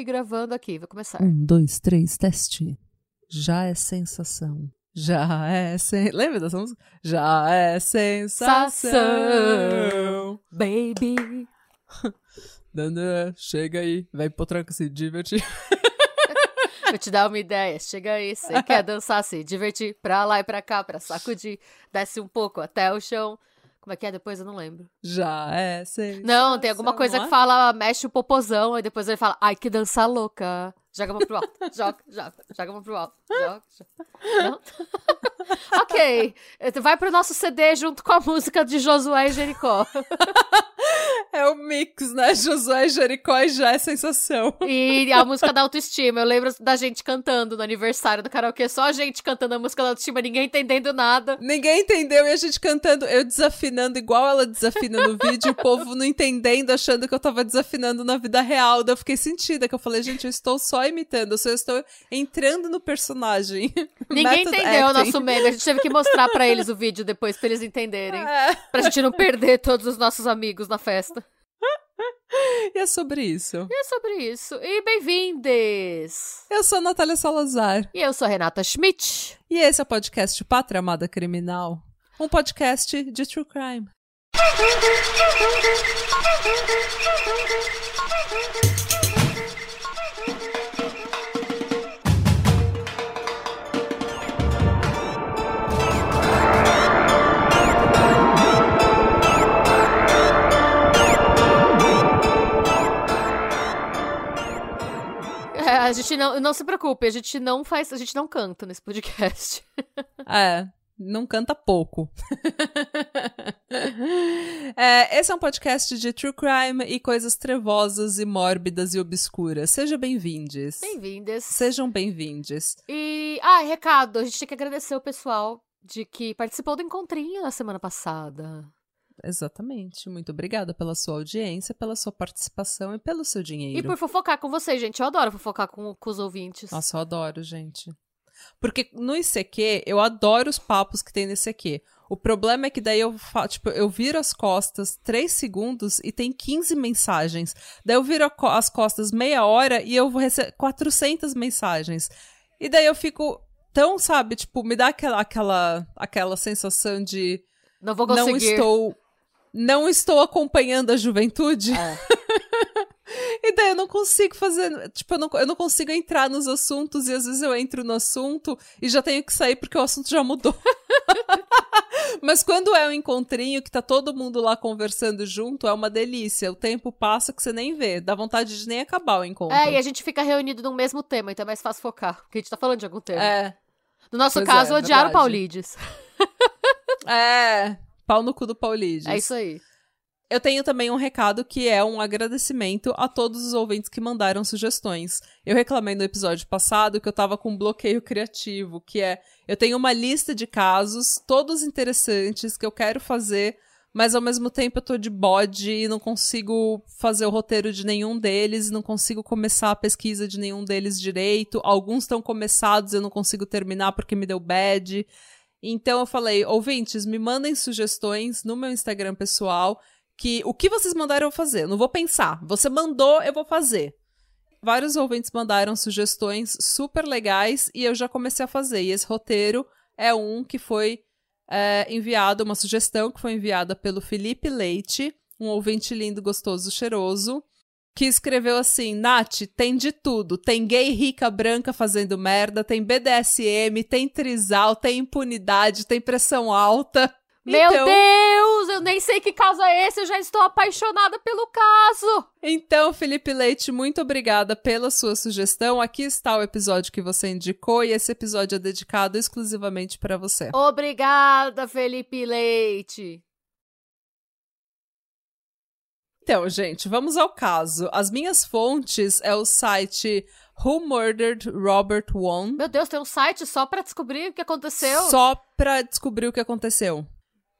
e gravando aqui. Vou começar. Um, dois, três, teste. Já é sensação. Já é sen... Lembra dessa música? Já é sensação. Baby. Danda, chega aí. Vem pro tranco se divertir. Vou te dar uma ideia. Chega aí, você quer dançar, se divertir pra lá e pra cá, pra sacudir. Desce um pouco até o chão. Como é que é? Depois eu não lembro. Já é sensação. Não, tem alguma coisa que é? fala, mexe o popozão, aí depois ele fala, ai, que dança louca. Joga a mão pro alto. Joga, joga, joga a mão pro alto. Joga, joga. Não? ok. Vai pro nosso CD junto com a música de Josué e Jericó. É o mix, né? Josué Jericó e já é sensação. E a música da autoestima. Eu lembro da gente cantando no aniversário do karaokê, só a gente cantando a música da autoestima, ninguém entendendo nada. Ninguém entendeu e a gente cantando, eu desafinando igual ela desafina no vídeo, o povo não entendendo, achando que eu tava desafinando na vida real. Daí eu fiquei sentida, que eu falei, gente, eu estou só imitando, eu só estou entrando no personagem. Ninguém entendeu o acting. nosso meme. A gente teve que mostrar pra eles o vídeo depois, pra eles entenderem. É, Pra gente não perder todos os nossos amigos na festa. e é sobre isso. E é sobre isso. E bem-vindes! Eu sou a Natália Salazar E eu sou a Renata Schmidt. e esse é o podcast Pátria Amada Criminal, um podcast de true crime. a gente não, não se preocupe, a gente não faz, a gente não canta nesse podcast. É, não canta pouco. É, esse é um podcast de true crime e coisas trevosas e mórbidas e obscuras. Sejam bem-vindos. Bem-vindas. Sejam bem-vindos. E, ah, recado, a gente tem que agradecer o pessoal de que participou do encontrinho na semana passada. Exatamente. Muito obrigada pela sua audiência, pela sua participação e pelo seu E dinheiro. por fofocar com vocês, gente. Eu adoro fofocar com, com os ouvintes. Nossa, eu adoro, gente. Porque no ICQ, eu adoro os papos que tem no ICQ. O problema é que daí eu, tipo, eu viro as costas 3 segundos e tem 15 mensagens. Daí eu viro as costas meia hora e eu vou receber 400 mensagens. E daí eu fico tão, sabe, tipo, me dá aquela, aquela, aquela sensação de Não vou não conseguir. estou não estou acompanhando a juventude. É. E daí eu não consigo fazer, tipo, eu não, eu não consigo entrar nos assuntos e às vezes eu entro no assunto e já tenho que sair porque o assunto já mudou. Mas quando é um encontrinho que tá todo mundo lá conversando junto, é uma delícia. O tempo passa que você nem vê, dá vontade de nem acabar o encontro. É, e a gente fica reunido num mesmo tema, então é mais fácil focar. Porque a gente tá falando de algum tema. É, No nosso Pois caso, é, odiaram o. Paulides. é, pau no cu do Paulides. É isso aí. Eu tenho também um recado que é um agradecimento a todos os ouvintes que mandaram sugestões. Eu reclamei no episódio passado que eu tava com um bloqueio criativo, que é eu tenho uma lista de casos, todos interessantes, que eu quero fazer, mas ao mesmo tempo eu tô de bode e não consigo fazer o roteiro de nenhum deles, não consigo começar a pesquisa de nenhum deles direito. Alguns estão começados, eu não consigo terminar porque me deu bad. Então eu falei, ouvintes, me mandem sugestões no meu Instagram pessoal que o que vocês mandaram eu fazer. Não vou pensar. Você mandou, eu vou fazer. Vários ouvintes mandaram sugestões super legais e eu já comecei a fazer. E esse roteiro é um que foi é, enviado, uma sugestão que foi enviada pelo Felipe Leite, um ouvinte lindo, gostoso, cheiroso, que escreveu assim: Nath, tem de tudo. Tem gay rica branca fazendo merda, tem BDSM, tem trisal, tem impunidade, tem pressão alta. Meu Então- Deus, eu nem sei que caso é esse, eu já estou apaixonada pelo caso. Então, Felipe Leite, muito obrigada pela sua sugestão. Aqui está o episódio que você indicou e esse episódio é dedicado exclusivamente para você. Obrigada, Felipe Leite. Então, gente, vamos ao caso. As minhas fontes é o site Who Murdered Robert Wong, Meu Deus, tem um site só pra descobrir o que aconteceu. só pra descobrir o que aconteceu.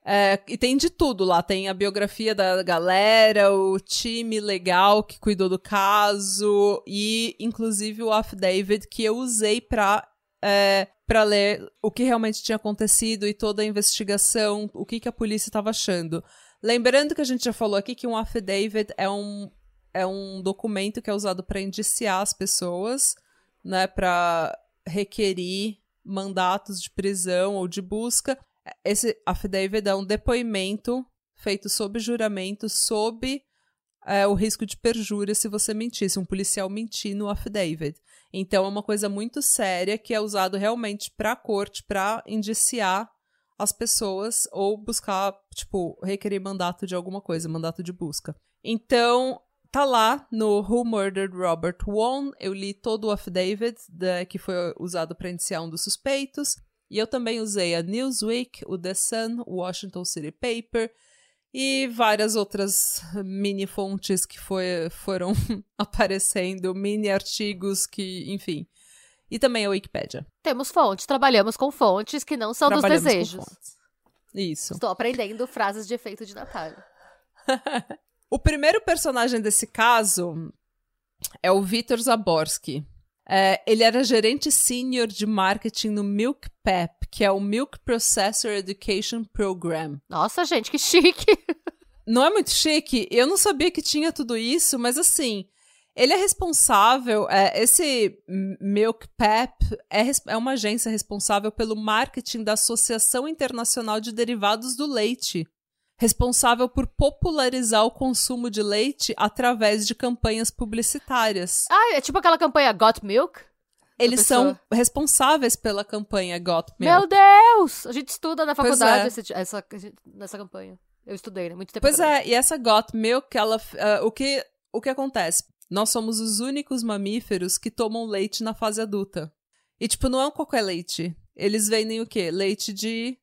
É, e tem de tudo lá. Tem a biografia da galera, o time legal que cuidou do caso e, inclusive, o affidavit que eu usei pra, é, pra ler o que realmente tinha acontecido e toda a investigação, o que, que a polícia estava achando. Lembrando que a gente já falou aqui que um affidavit é um é um documento que é usado para indiciar as pessoas, né, para requerir mandatos de prisão ou de busca. Esse affidavit é um depoimento feito sob juramento, sob é, o risco de perjúria se você mentisse, um policial mentir no affidavit. Então é uma coisa muito séria que é usado realmente para a corte para indiciar as pessoas ou buscar, tipo, requerer mandato de alguma coisa, mandato de busca. Então, tá lá no Who Murdered Robert Wong. Eu li todo o affidavit da, que foi usado para indiciar um dos suspeitos. E eu também usei a Newsweek, o The Sun, o Washington City Paper, e várias outras mini fontes que foi, foram aparecendo, mini artigos que, enfim. E também a Wikipédia. Temos fontes, trabalhamos com fontes que não são dos desejos. Isso. Estou aprendendo frases de efeito de Natália. o primeiro personagem desse caso é o Vitor Zaborski. É, ele era gerente sênior de marketing no Milk Pep, que é o Milk Processor Education Program. Nossa, gente, que chique! Não é muito chique? Eu não sabia que tinha tudo isso, mas assim, ele é responsável, é, esse Milk Pep é, é uma agência responsável pelo marketing da Associação Internacional de Derivados do Leite responsável por popularizar o consumo de leite através de campanhas publicitárias. Ah, é tipo aquela campanha Got Milk? Eles são responsáveis pela campanha Got Milk. Meu Deus! A gente estuda na faculdade é. essa, nessa campanha. Eu estudei, né? Muito tempo Pois atrás. é, e essa Got Milk, ela, uh, o, que, o que acontece? Nós somos os únicos mamíferos que tomam leite na fase adulta. E, tipo, não é qualquer leite. Eles vendem o quê? Leite de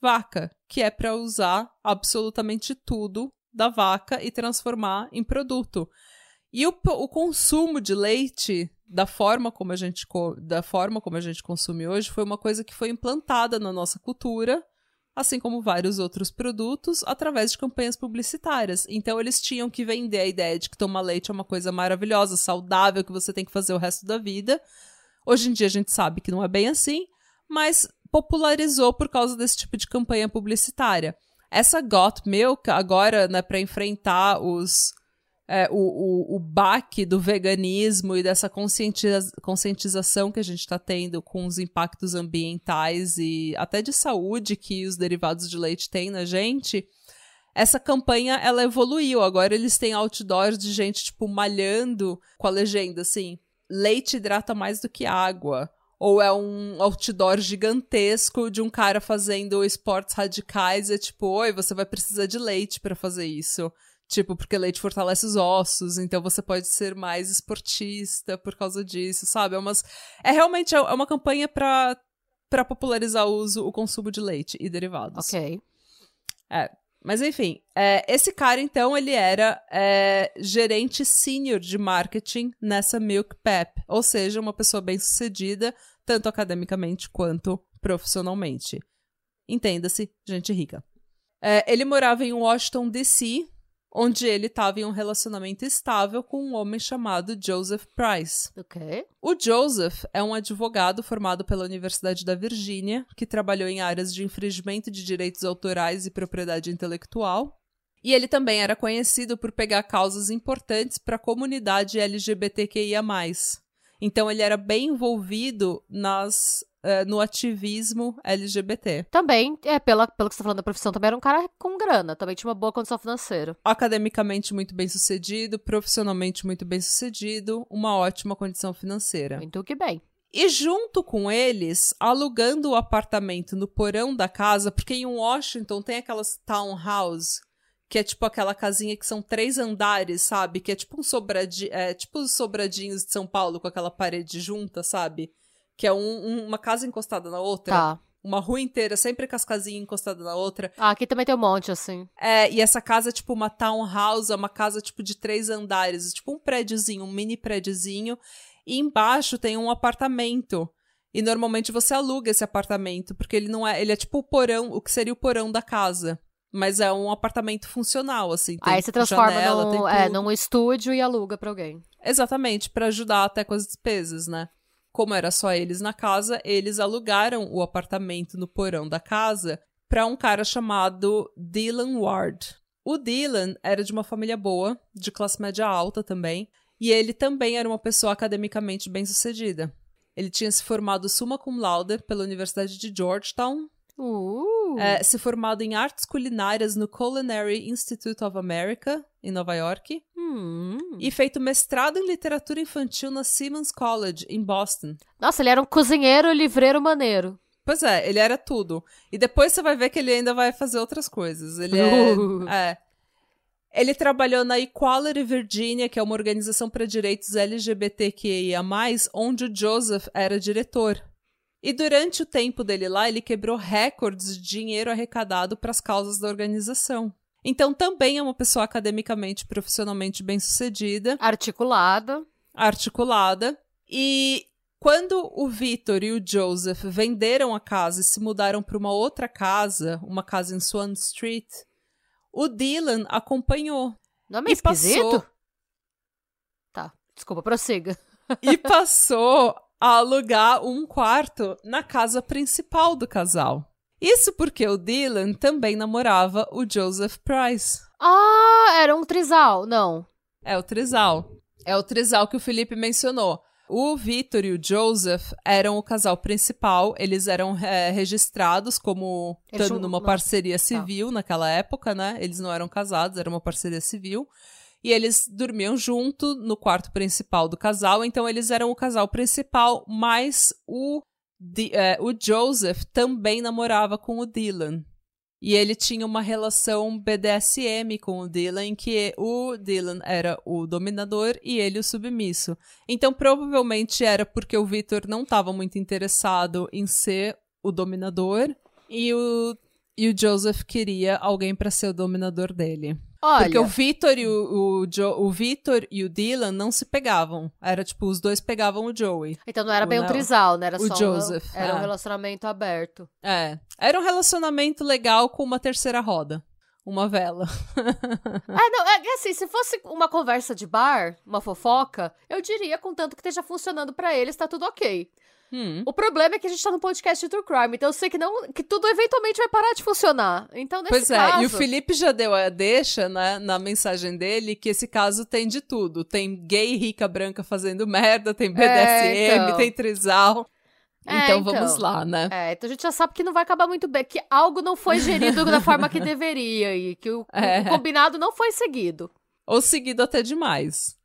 vaca, que é para usar absolutamente tudo da vaca e transformar em produto. E o, o consumo de leite da forma como a gente da forma como a gente consome hoje foi uma coisa que foi implantada na nossa cultura, assim como vários outros produtos, através de campanhas publicitárias. Então eles tinham que vender a ideia de que tomar leite é uma coisa maravilhosa, saudável, que você tem que fazer o resto da vida. Hoje em dia a gente sabe que não é bem assim, mas popularizou por causa desse tipo de campanha publicitária. Essa Got Milk, agora, né, para enfrentar os, é, o, o, o baque do veganismo e dessa conscientiza conscientização que a gente está tendo com os impactos ambientais e até de saúde que os derivados de leite têm na gente, essa campanha ela evoluiu. Agora eles têm outdoors de gente, tipo, malhando com a legenda assim: leite hidrata mais do que água ou é um outdoor gigantesco de um cara fazendo esportes radicais e é tipo, oi, você vai precisar de leite para fazer isso. Tipo, porque leite fortalece os ossos, então você pode ser mais esportista por causa disso, sabe? É, umas, é realmente é uma campanha para para popularizar o uso, o consumo de leite e derivados. Ok. É, mas enfim, é, esse cara então ele era é, gerente sênior de marketing nessa Milk Pep, ou seja, uma pessoa bem sucedida tanto academicamente quanto profissionalmente. Entenda-se, gente rica. É, ele morava em Washington, D.C., onde ele estava em um relacionamento estável com um homem chamado Joseph Price. O Joseph é um advogado formado pela Universidade da Virgínia, que trabalhou em áreas de infringimento de direitos autorais e propriedade intelectual. E ele também era conhecido por pegar causas importantes para a comunidade LGBTQIA. Então ele era bem envolvido nas uh, no ativismo LGBT. Também, é, pela, pelo que você tá falando da profissão, também era um cara com grana, também tinha uma boa condição financeira. Academicamente muito bem sucedido, profissionalmente muito bem sucedido, uma ótima condição financeira. Muito que bem. E junto com eles, alugando o apartamento no porão da casa, porque em Washington tem aquelas townhouse que é tipo aquela casinha que são três andares, sabe? Que é tipo um sobradinho, é tipo os sobradinhos de São Paulo com aquela parede junta, sabe? Que é um, um, uma casa encostada na outra. Tá. Uma rua inteira, sempre com as casinhas encostadas na outra. Ah, aqui também tem um monte, assim. É, e essa casa é tipo uma townhouse, é uma casa tipo de três andares, tipo um prédiozinho, um mini prédiozinho. E embaixo tem um apartamento. E normalmente você aluga esse apartamento, porque ele não é. Ele é tipo o porão, o que seria o porão da casa. Mas é um apartamento funcional, assim. Aí você transforma janela, no, é, num estúdio e aluga pra alguém. Exatamente, para ajudar até com as despesas, né? Como era só eles na casa, eles alugaram o apartamento no porão da casa para um cara chamado Dylan Ward. O Dylan era de uma família boa, de classe média alta também, e ele também era uma pessoa academicamente bem-sucedida. Ele tinha se formado summa cum laude pela Universidade de Georgetown, Uh. é, se formado em artes culinárias no Culinary Institute of America, em Nova York, Hum. e feito mestrado em literatura infantil na Simmons College, em Boston. Nossa, ele era um cozinheiro livreiro maneiro. Pois é, ele era tudo. E depois você vai ver que ele ainda vai fazer outras coisas. Ele é. Uh. é. Ele trabalhou na Equality Virginia, que é uma organização para direitos LGBTQIA, onde o Joseph era diretor. E durante o tempo dele lá, ele quebrou recordes de dinheiro arrecadado para as causas da organização. Então também é uma pessoa academicamente e profissionalmente bem-sucedida Articulada. articulada. E quando o Victor e o Joseph venderam a casa e se mudaram para uma outra casa, uma casa em Swan Street, o Dylan acompanhou Nome E esquisito? passou. Tá, desculpa, prossiga. e passou a alugar um quarto na casa principal do casal. Isso porque o Dylan também namorava o Joseph Price. Ah, era um trisal. Não. É o trisal. É o trisal que o Felipe mencionou. O Victor e o Joseph eram o casal principal, eles eram é, registrados como estando numa não. parceria civil naquela época, né? Eles não eram casados, era uma parceria civil. E eles dormiam junto no quarto principal do casal, então eles eram o casal principal, mas o, Di- é, o Joseph também namorava com o Dylan. E ele tinha uma relação BDSM com o Dylan, em que o Dylan era o dominador e ele o submisso. Então, provavelmente era porque o Victor não estava muito interessado em ser o dominador e o, e o Joseph queria alguém para ser o dominador dele. Olha, Porque o Victor e o, o, Jo- o Victor e o Dylan não se pegavam. Era tipo, os dois pegavam o Joey. então não era o bem um trisal, né? Era o só Joseph, Um, era um é. relacionamento aberto. É. Era um relacionamento legal com uma terceira roda. Uma vela. Ah, não, é que assim, se fosse uma conversa de bar, uma fofoca, eu diria, contanto que esteja funcionando pra eles, tá tudo ok. Hum. O problema é que a gente tá num podcast de True Crime, então eu sei que não que tudo eventualmente vai parar de funcionar. Então, nesse Pois é, caso... e o Felipe já deu a deixa né, na mensagem dele que esse caso tem de tudo. Tem gay rica branca fazendo merda, tem BDSM, então. tem trisal. É, então, então. vamos lá, né? É, então a gente já sabe que não vai acabar muito bem, que algo não foi gerido da forma que deveria e que o, É. o combinado não foi seguido. Ou seguido até demais.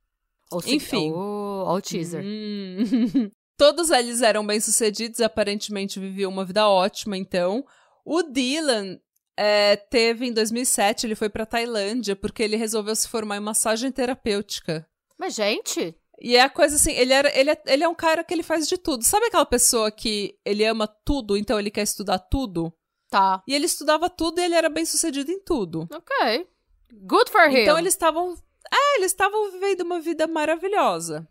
Ou Enfim. Ó o teaser. Hum. Todos eles eram bem-sucedidos aparentemente viviam uma vida ótima, então. O Dylan é, teve, em 2007, ele foi pra Tailândia porque ele resolveu se formar em massagem terapêutica. Mas, gente, E é a coisa assim, ele, era, ele, é, ele é um cara que ele faz de tudo. Sabe aquela pessoa que ele ama tudo, então ele quer estudar tudo? tá. E ele estudava tudo e ele era bem-sucedido em tudo. Ok. Good for him. Então eles estavam. É, eles estavam vivendo uma vida maravilhosa.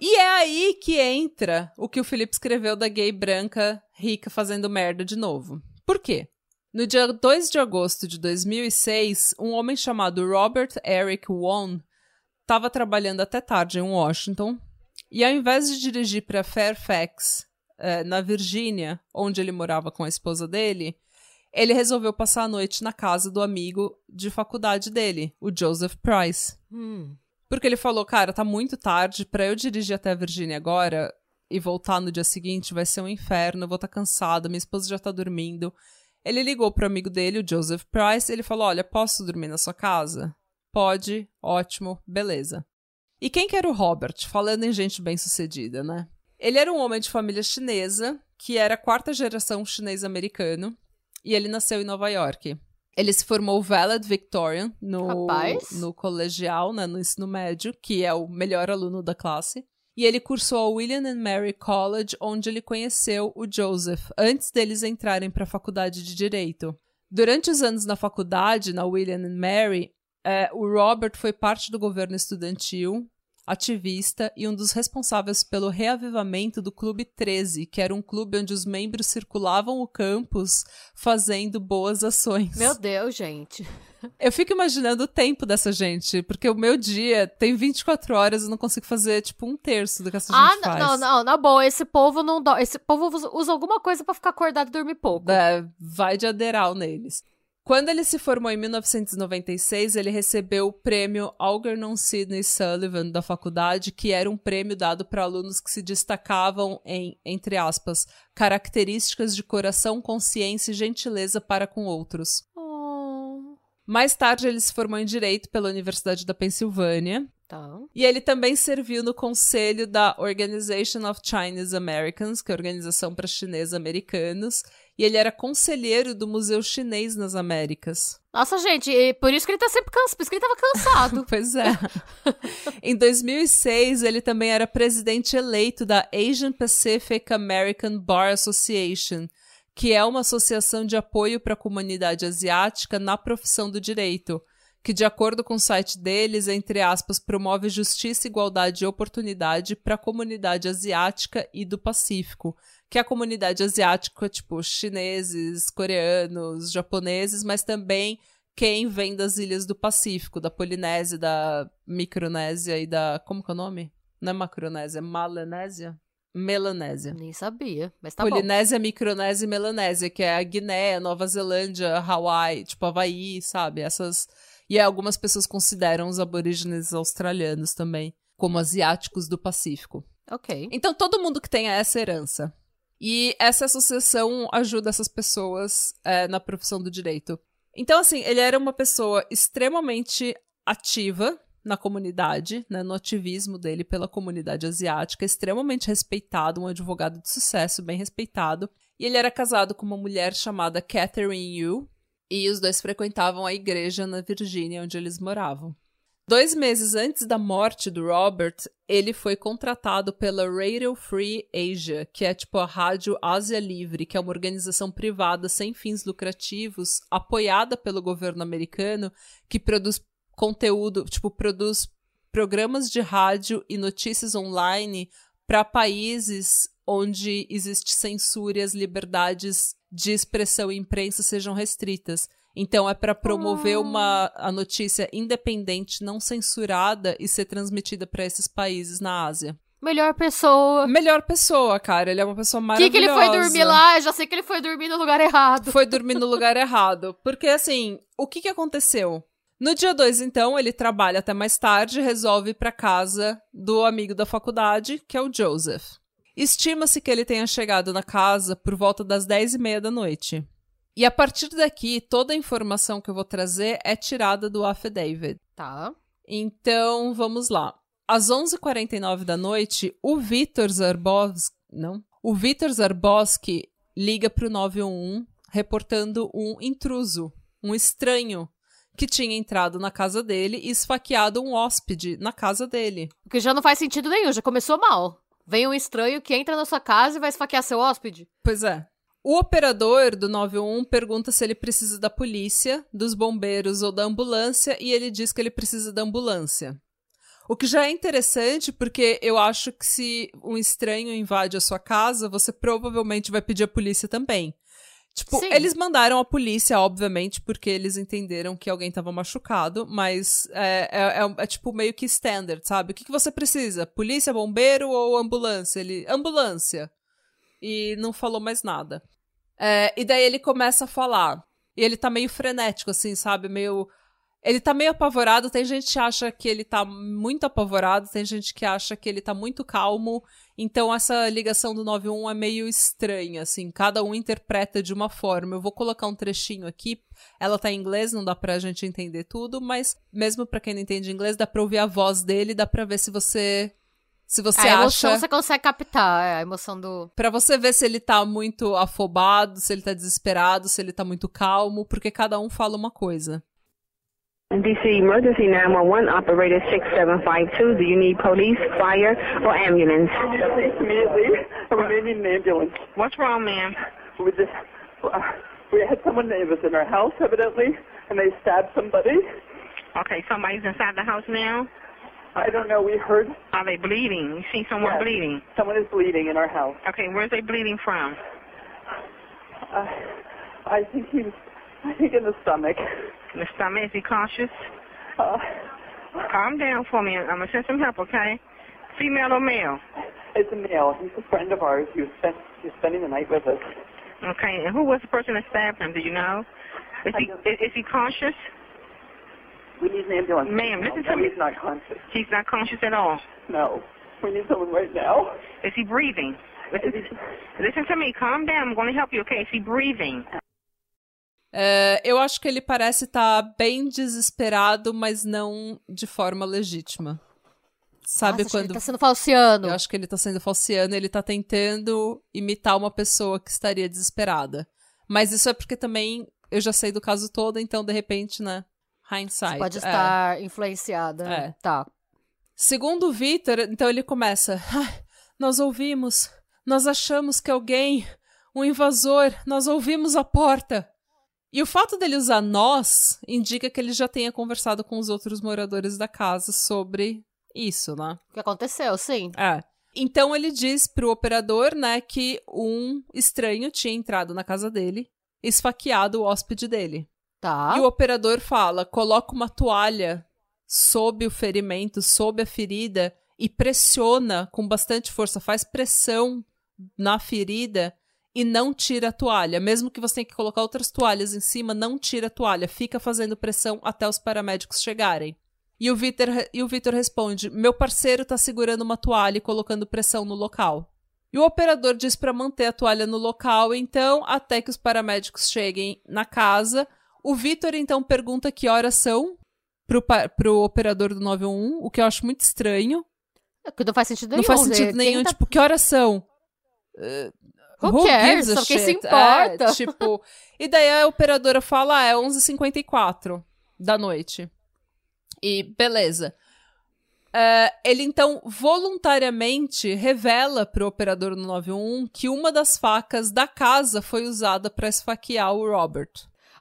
E é aí que entra o que o Felipe escreveu da gay branca rica fazendo merda de novo. Por quê? No dia 2 de agosto de 2006, um homem chamado Robert Eric Won estava trabalhando até tarde em Washington e ao invés de dirigir para Fairfax, eh, na Virgínia, onde ele morava com a esposa dele, ele resolveu passar a noite na casa do amigo de faculdade dele, o Joseph Price. Hum. Porque ele falou, cara, tá muito tarde, pra eu dirigir até a Virgínia agora e voltar no dia seguinte vai ser um inferno, eu vou estar tá cansado, minha esposa já tá dormindo. Ele ligou pro amigo dele, o Joseph Price, ele falou: Olha, posso dormir na sua casa? Pode, ótimo, beleza. E quem que era o Robert? Falando em gente bem-sucedida, né? Ele era um homem de família chinesa, que era quarta geração chinês-americano, e ele nasceu em Nova York. Ele se formou valedictorian no, Rapaz. no colegial, né, no ensino médio, que é o melhor aluno da classe. E ele cursou a William and Mary College, onde ele conheceu o Joseph, antes deles entrarem para a faculdade de Direito. Durante os anos na faculdade, na William and Mary, eh, o Robert foi parte do governo estudantil, ativista e um dos responsáveis pelo reavivamento do Clube 13, que era um clube onde os membros circulavam o campus fazendo boas ações. Meu Deus, gente. Eu fico imaginando o tempo dessa gente, porque o meu dia tem 24 horas e eu não consigo fazer, tipo, um terço do que essa Ah, gente não, faz. não, não, na boa, esse povo não dó. Esse povo usa- alguma coisa pra ficar acordado e dormir pouco. É, vai de aderal neles. Quando ele se formou em 1996, ele recebeu o prêmio Algernon Sidney Sullivan da faculdade, que era um prêmio dado para alunos que se destacavam em, entre aspas, características de coração, consciência e gentileza para com outros. Oh. Mais tarde, ele se formou em Direito pela Universidade da Pensilvânia. Tá. E ele também serviu no conselho da Organization of Chinese Americans, que é a Organização para Chineses Americanos, e ele era conselheiro do Museu Chinês nas Américas. Nossa, gente, e por isso que ele tá sempre cansado, por isso que ele tava cansado. Pois é. em 2006, ele também era presidente eleito da Asian Pacific American Bar Association, que é uma associação de apoio para a comunidade asiática na profissão do direito, que, de acordo com o site deles, entre aspas, promove justiça, igualdade e oportunidade para a comunidade asiática e do Pacífico, que é a comunidade asiática, tipo, chineses, coreanos, japoneses, mas também quem vem das ilhas do Pacífico, da Polinésia, da Micronésia e da. Como que é o nome? Não é Macronésia, é Malanésia? Melanésia. Nem sabia, mas tá Polinésia, bom. Micronésia e Melanésia, que é a Guiné, Nova Zelândia, Hawaii, tipo Havaí, sabe? Essas. E algumas pessoas consideram os aborígenes australianos também como asiáticos do Pacífico. Ok. Então todo mundo que tem essa herança e essa associação ajuda essas pessoas é, na profissão do direito. Então, assim, ele era uma pessoa extremamente ativa na comunidade, né, no ativismo dele pela comunidade asiática, extremamente respeitado, um advogado de sucesso, bem respeitado. E ele era casado com uma mulher chamada Catherine Yu, e os dois frequentavam a igreja na Virgínia, onde eles moravam. Dois meses antes da morte do Robert, ele foi contratado pela Radio Free Asia, que é tipo a Rádio Ásia Livre, que é uma organização privada sem fins lucrativos, apoiada pelo governo americano, que produz conteúdo, tipo, produz programas de rádio e notícias online para países onde existe censura e as liberdades de expressão e imprensa sejam restritas. Então é para promover oh. uma a notícia independente, não censurada e ser transmitida para esses países na Ásia. Melhor pessoa. Melhor pessoa, cara. Ele é uma pessoa maravilhosa. Que que ele foi dormir lá? Eu já sei que ele foi dormir no lugar errado. Foi dormir no lugar errado. Porque, assim, o que que aconteceu? No dia 2, então, ele trabalha até mais tarde e resolve ir pra casa do amigo da faculdade, que é o Joseph. Estima-se que ele tenha chegado na casa por volta das 10 e meia da noite. E a partir daqui, toda a informação que eu vou trazer é tirada do affidavit. Tá. Então, vamos lá. Às 11h49 da noite, o Vitor Zarbowski... Não? O Vitor Zarbowski liga para o 911 reportando um intruso, um estranho, que tinha entrado na casa dele e esfaqueado um hóspede na casa dele. O que já não faz sentido nenhum, já começou mal. Vem um estranho que entra na sua casa e vai esfaquear seu hóspede. Pois é. O operador do 911 pergunta se ele precisa da polícia, dos bombeiros ou da ambulância e ele diz que ele precisa da ambulância. O que já é interessante porque eu acho que se um estranho invade a sua casa, você provavelmente vai pedir a polícia também. Tipo, Sim. eles mandaram a polícia, obviamente, porque eles entenderam que alguém estava machucado, mas é, é, é, é, tipo meio que standard, sabe? O que, que você precisa? Polícia, bombeiro ou ambulância? Ele, ambulância e não falou mais nada. É, e daí ele começa a falar. E ele tá meio frenético, assim, sabe? Meio. Ele tá meio apavorado. Tem gente que acha que ele tá muito apavorado, tem gente que acha que ele tá muito calmo. Então essa ligação do 91 é meio estranha, assim. Cada um interpreta de uma forma. Eu vou colocar um trechinho aqui. Ela tá em inglês, não dá pra gente entender tudo, mas mesmo para quem não entende inglês, dá pra ouvir a voz dele, dá pra ver se você se você a emoção você consegue captar, é, a emoção do. Pra você ver se ele tá muito afobado, se ele tá desesperado, se ele tá muito calmo, porque cada um fala uma coisa. DC Emergency 911 Operator 6752. Do you need police, fire, or ambulance? Immediately. We need an ambulance. What's wrong, ma'am? We just. Uh, we had someone that was in our house, evidently, and they stabbed somebody. Okay, somebody's inside the house now? I don't know. We heard. Are they bleeding? You see someone yes, bleeding? Someone is bleeding in our house. Okay, where's they bleeding from? Uh, I think he was. I think in the stomach. In the stomach? Is he cautious? Uh, Calm down for me. I'm gonna send some help. Okay? Female or male? It's a male. He's a friend of ours. He was, spent, he was spending the night with us. Okay. And who was the person that stabbed him? Do you know? Is he is, is he conscious? We need an ambulance. Ma'am, listen no, to me. He's not conscious. He's not conscious at all. No. We need someone right now. Is he breathing? Listen, listen to me. Calm down. I'm going to help you. Okay? Is he breathing? É, eu acho que ele parece estar bem desesperado, mas não de forma legítima. Sabe Nossa, acho que quando. Ele tá sendo falciano. Eu acho que ele tá sendo falciano, ele tá tentando imitar uma pessoa que estaria desesperada. Mas isso é porque também eu já sei do caso todo, então de repente, né? Hindsight. Pode é. estar influenciada. É. Tá. Segundo o Victor, então ele começa. "Ai, nós ouvimos. Nós achamos que alguém. Um invasor. Nós ouvimos a porta. E o fato dele usar nós indica que ele já tenha conversado com os outros moradores da casa sobre isso, né? O que aconteceu, sim. É. Então ele diz pro operador, né, que um estranho tinha entrado na casa dele, esfaqueado o hóspede dele. Tá. E o operador fala: coloca uma toalha sob o ferimento, sob a ferida e pressiona com bastante força, faz pressão na ferida e não tira a toalha. Mesmo que você tenha que colocar outras toalhas em cima, não tira a toalha, fica fazendo pressão até os paramédicos chegarem. E o Vitor, e o Vitor responde: Meu parceiro tá segurando uma toalha e colocando pressão no local. E o operador diz para manter a toalha no local, então, até que os paramédicos cheguem na casa. O Vitor então pergunta que horas são pro, pa- pro operador do 911, o que eu acho muito estranho. É que Não faz sentido nenhum. Não faz sentido nenhum, tá- tipo, que horas são? Who cares? gives a Só quem se shit? importa. É, tipo, e daí a operadora fala, ah, é 11h54 da noite. E beleza. É, ele então voluntariamente revela pro operador no 911 que uma das facas da casa foi usada para esfaquear o Robert.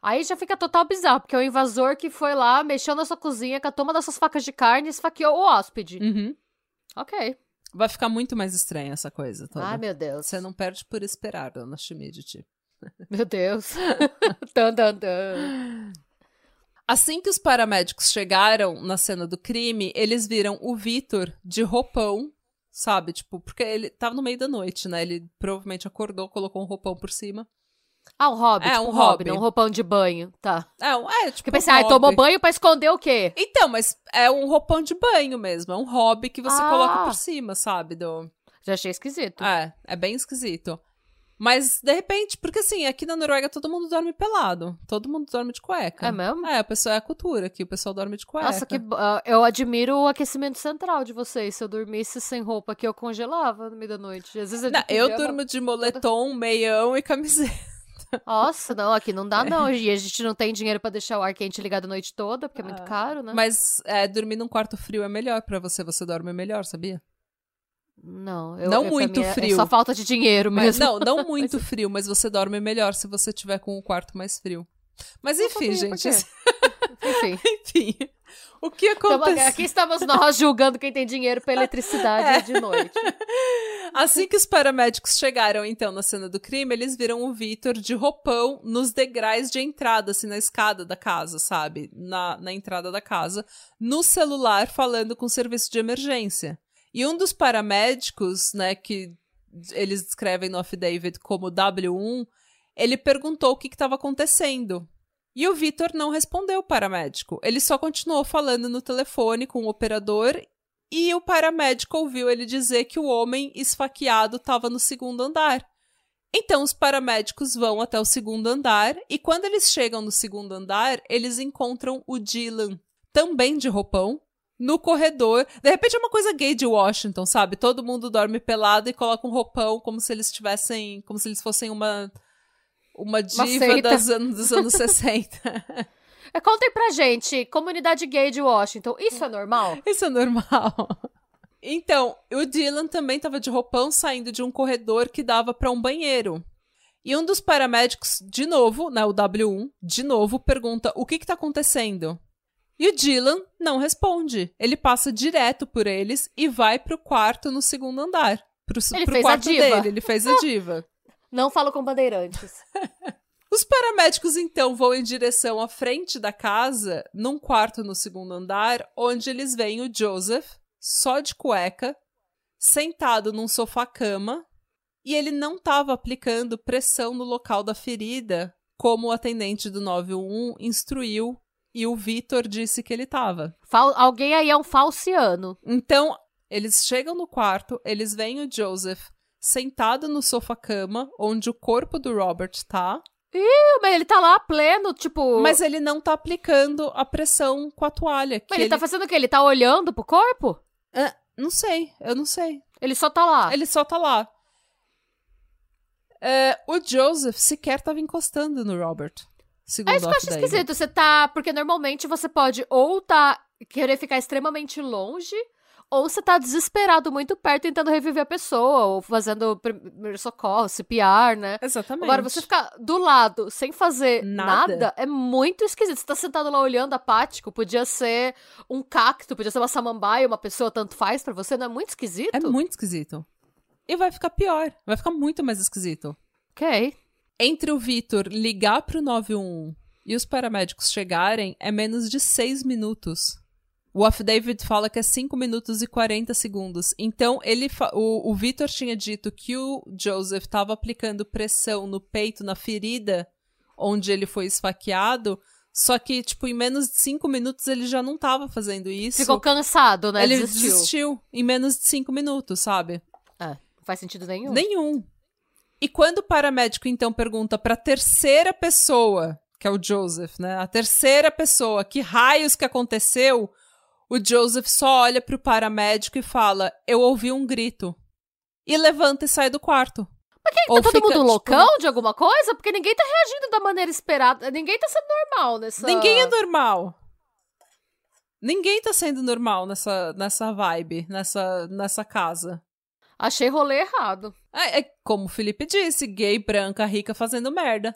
Aí já fica total bizarro, porque é o invasor que foi lá, mexeu na sua cozinha, catou uma dessas facas de carne e esfaqueou o hóspede. Uhum. Ok. Vai ficar muito mais estranha essa coisa toda. Ai, meu Deus. Você não perde por esperar, dona Schmidt. Meu Deus. tan, tan, tan. Assim que os paramédicos chegaram na cena do crime, eles viram o Vitor de roupão, sabe? Tipo, porque ele tava no meio da noite, né? Ele provavelmente acordou, colocou um roupão por cima. Ah, um hobby. É, tipo um um hobby, um roupão de banho. Tá. É, um- é tipo. Porque eu pensei, um ai, tomou banho pra esconder o quê? Então, mas é um roupão de banho mesmo. É um hobby que você Ah. coloca por cima, sabe? Do... Já achei esquisito. É, é bem esquisito. Mas, de repente, porque assim, aqui na Noruega todo mundo dorme pelado. Todo mundo dorme de cueca. É mesmo? É, o pessoal é a cultura aqui, o pessoal dorme de cueca. Nossa, que ah, eu admiro o aquecimento central de vocês. Se eu dormisse sem roupa aqui, eu congelava no meio da noite. Às vezes eu, Não, eu durmo de moletom, meião e camiseta. Nossa, não, aqui não dá não. E a gente não tem dinheiro pra deixar o ar quente ligado a noite toda, porque é Ah, muito caro, né? Mas é, dormir num quarto frio é melhor pra você, você dorme melhor, sabia? Não, eu, Não eu- muito mim é- frio. É só falta de dinheiro Mas, mesmo. não, não muito frio, mas você dorme melhor se você tiver com o quarto mais frio. Mas enfim, gente. quê. Enfim. Enfim. O que Então, aconteceu? aqui estamos nós julgando quem tem dinheiro pra eletricidade de noite. Assim que os paramédicos chegaram, então, na cena do crime, eles viram o Vitor de roupão nos degraus de entrada, assim, na escada da casa, sabe? Na, na entrada da casa, no celular, falando com o serviço de emergência. E um dos paramédicos, né, que eles descrevem no affidavit como W1, ele perguntou o que estava acontecendo. E o Vitor não respondeu o paramédico. Ele só continuou falando no telefone com o operador e o paramédico ouviu ele dizer que o homem esfaqueado estava no segundo andar. Então os paramédicos vão até o segundo andar e quando eles chegam no segundo andar, eles encontram o Dylan, também de roupão, no corredor. De repente é uma coisa gay de Washington, sabe? Todo mundo dorme pelado e coloca um roupão como se eles tivessem, como se eles fossem uma uma diva seita. das anos, dos anos 60. É, Contem pra gente, comunidade gay de Washington, isso é normal? Isso é normal. Então, o Dylan também estava de roupão saindo de um corredor que dava para um banheiro. E um dos paramédicos, de novo, né, o W1, de novo, pergunta o que está acontecendo. E o Dylan não responde. Ele passa direto por eles e vai pro quarto no segundo andar. Pro, Ele pro quarto dele, ele fez a diva. Não falo com bandeirantes. Os paramédicos então vão em direção à frente da casa, num quarto no segundo andar, onde eles veem o Joseph, só de cueca, sentado num sofá-cama, e ele não estava aplicando pressão no local da ferida como o atendente do 911 instruiu e o Vitor disse que ele tava. Fal- Alguém aí é um falciano. Então, eles chegam no quarto, eles veem o Joseph sentado no sofá-cama, onde o corpo do Robert tá, Mas ele tá lá pleno, tipo. mas ele não tá aplicando a pressão com a toalha. Que Mas ele, ele tá fazendo o quê? Ele tá olhando pro corpo? Ah, não sei, eu não sei. Ele só tá lá. Ele só tá lá. É, o Joseph sequer tava encostando no Robert. Segundo É isso que eu acho esquisito. Você tá. Porque normalmente você pode ou tá querer ficar extremamente longe, ou você tá desesperado muito perto tentando reviver a pessoa, ou fazendo primeiro socorro, CPR, né? Exatamente. Agora, você ficar do lado sem fazer Nada. nada. é muito esquisito. Você tá sentado lá olhando apático, podia ser um cacto, podia ser uma samambaia, uma pessoa, tanto faz pra você, não é muito esquisito? É muito esquisito. E vai ficar pior. Vai ficar muito mais esquisito. Ok. Entre o Vitor ligar pro 911 e os paramédicos chegarem, é menos de 6 minutos. O affidavit fala que é 5 minutos e 40 segundos. Então, ele o, o Vitor tinha dito que o Joseph estava aplicando pressão no peito, na ferida onde ele foi esfaqueado. Só que, tipo, em menos de 5 minutos ele já não tava fazendo isso. Ficou cansado, né? ele Desistiu. desistiu em menos de 5 minutos, sabe? É, não faz sentido nenhum. Nenhum. E quando o paramédico então pergunta pra terceira pessoa, que é o Joseph, né? A terceira pessoa, que raios que aconteceu? O Joseph só olha pro paramédico e fala: "Eu ouvi um grito". E levanta e sai do quarto. Mas que, Ou tá todo mundo tipo, loucão de alguma coisa? Porque ninguém tá reagindo da maneira esperada. Ninguém tá sendo normal nessa. Ninguém é normal. Ninguém tá sendo normal nessa, nessa vibe, nessa, nessa casa. Achei rolê errado. É, é como o Felipe disse, gay, branca, rica fazendo merda.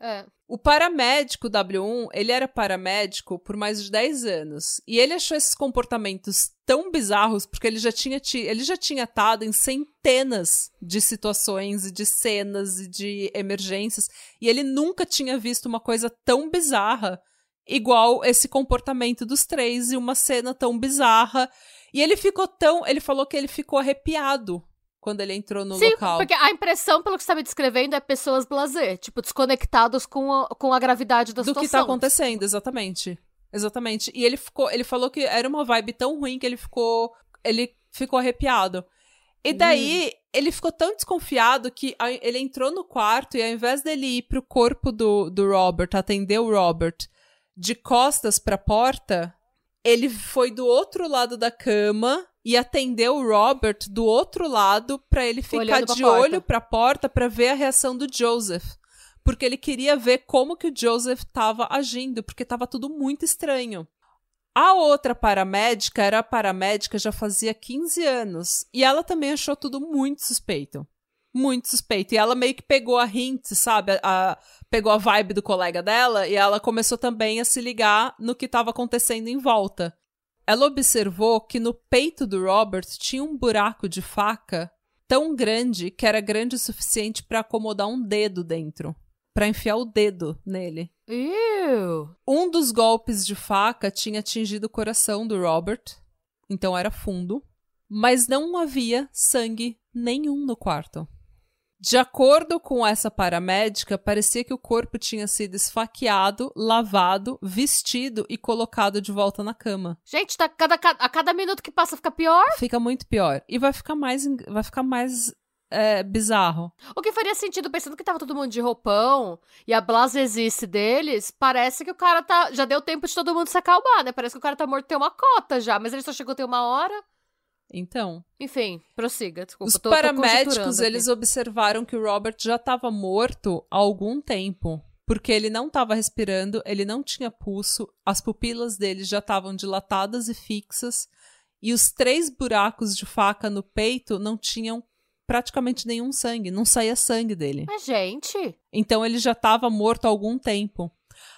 É. O paramédico W1, ele era paramédico por mais de 10 anos. E ele achou esses comportamentos tão bizarros porque ele já tinha ti- ele já tinha estado em centenas de situações e de cenas e de emergências e ele nunca tinha visto uma coisa tão bizarra igual esse comportamento dos três e uma cena tão bizarra. E ele ficou tão, ele falou que ele ficou arrepiado quando ele entrou no Sim, local. porque a impressão, pelo que você tá me descrevendo, é pessoas blazer, tipo, desconectados com a, com a gravidade da do situação. que tá acontecendo, exatamente. Exatamente. E ele ficou, ele falou que era uma vibe tão ruim que ele ficou, ele ficou arrepiado. E daí, ele ficou tão desconfiado que ele entrou no quarto e ao invés dele ir pro corpo do, do Robert, atender o Robert, de costas pra porta, ele foi do outro lado da cama e atendeu o Robert do outro lado pra ele ficar Olhando pra de porta. olho pra porta pra ver a reação do Joseph. Porque ele queria ver como que o Joseph tava agindo, porque tava tudo muito estranho. A outra paramédica era paramédica já fazia 15 anos. E ela também achou tudo muito suspeito. Muito suspeito. E ela meio que pegou a hint, sabe? A, a- pegou a vibe do colega dela e ela começou também a se ligar no que estava acontecendo em volta. Ela observou que no peito do Robert tinha um buraco de faca tão grande que era grande o suficiente para acomodar um dedo dentro. Para enfiar o dedo nele. Ew. Um dos golpes de faca tinha atingido o coração do Robert, então era fundo, mas não havia sangue nenhum no quarto. De acordo com essa paramédica, parecia que o corpo tinha sido esfaqueado, lavado, vestido e colocado de volta na cama. Gente, tá, cada, ca- a cada minuto que passa fica pior. Fica muito pior. E vai ficar mais, vai ficar mais é, bizarro. O que faria sentido, pensando que tava todo mundo de roupão e a blasesice deles, parece que o cara tá. Já deu tempo de todo mundo se acalmar, né? Parece que o cara tá morto tem uma cota já, mas ele só chegou tem uma hora. Então, Enfim, prossiga, desculpa. Os tô- tô paramédicos, aqui. eles observaram que o Robert já estava morto há algum tempo. Porque ele não estava respirando, ele não tinha pulso, as pupilas dele já estavam dilatadas e fixas, e os três buracos de faca no peito não tinham praticamente nenhum sangue, não saía sangue dele. Mas, gente. Então ele já estava morto há algum tempo.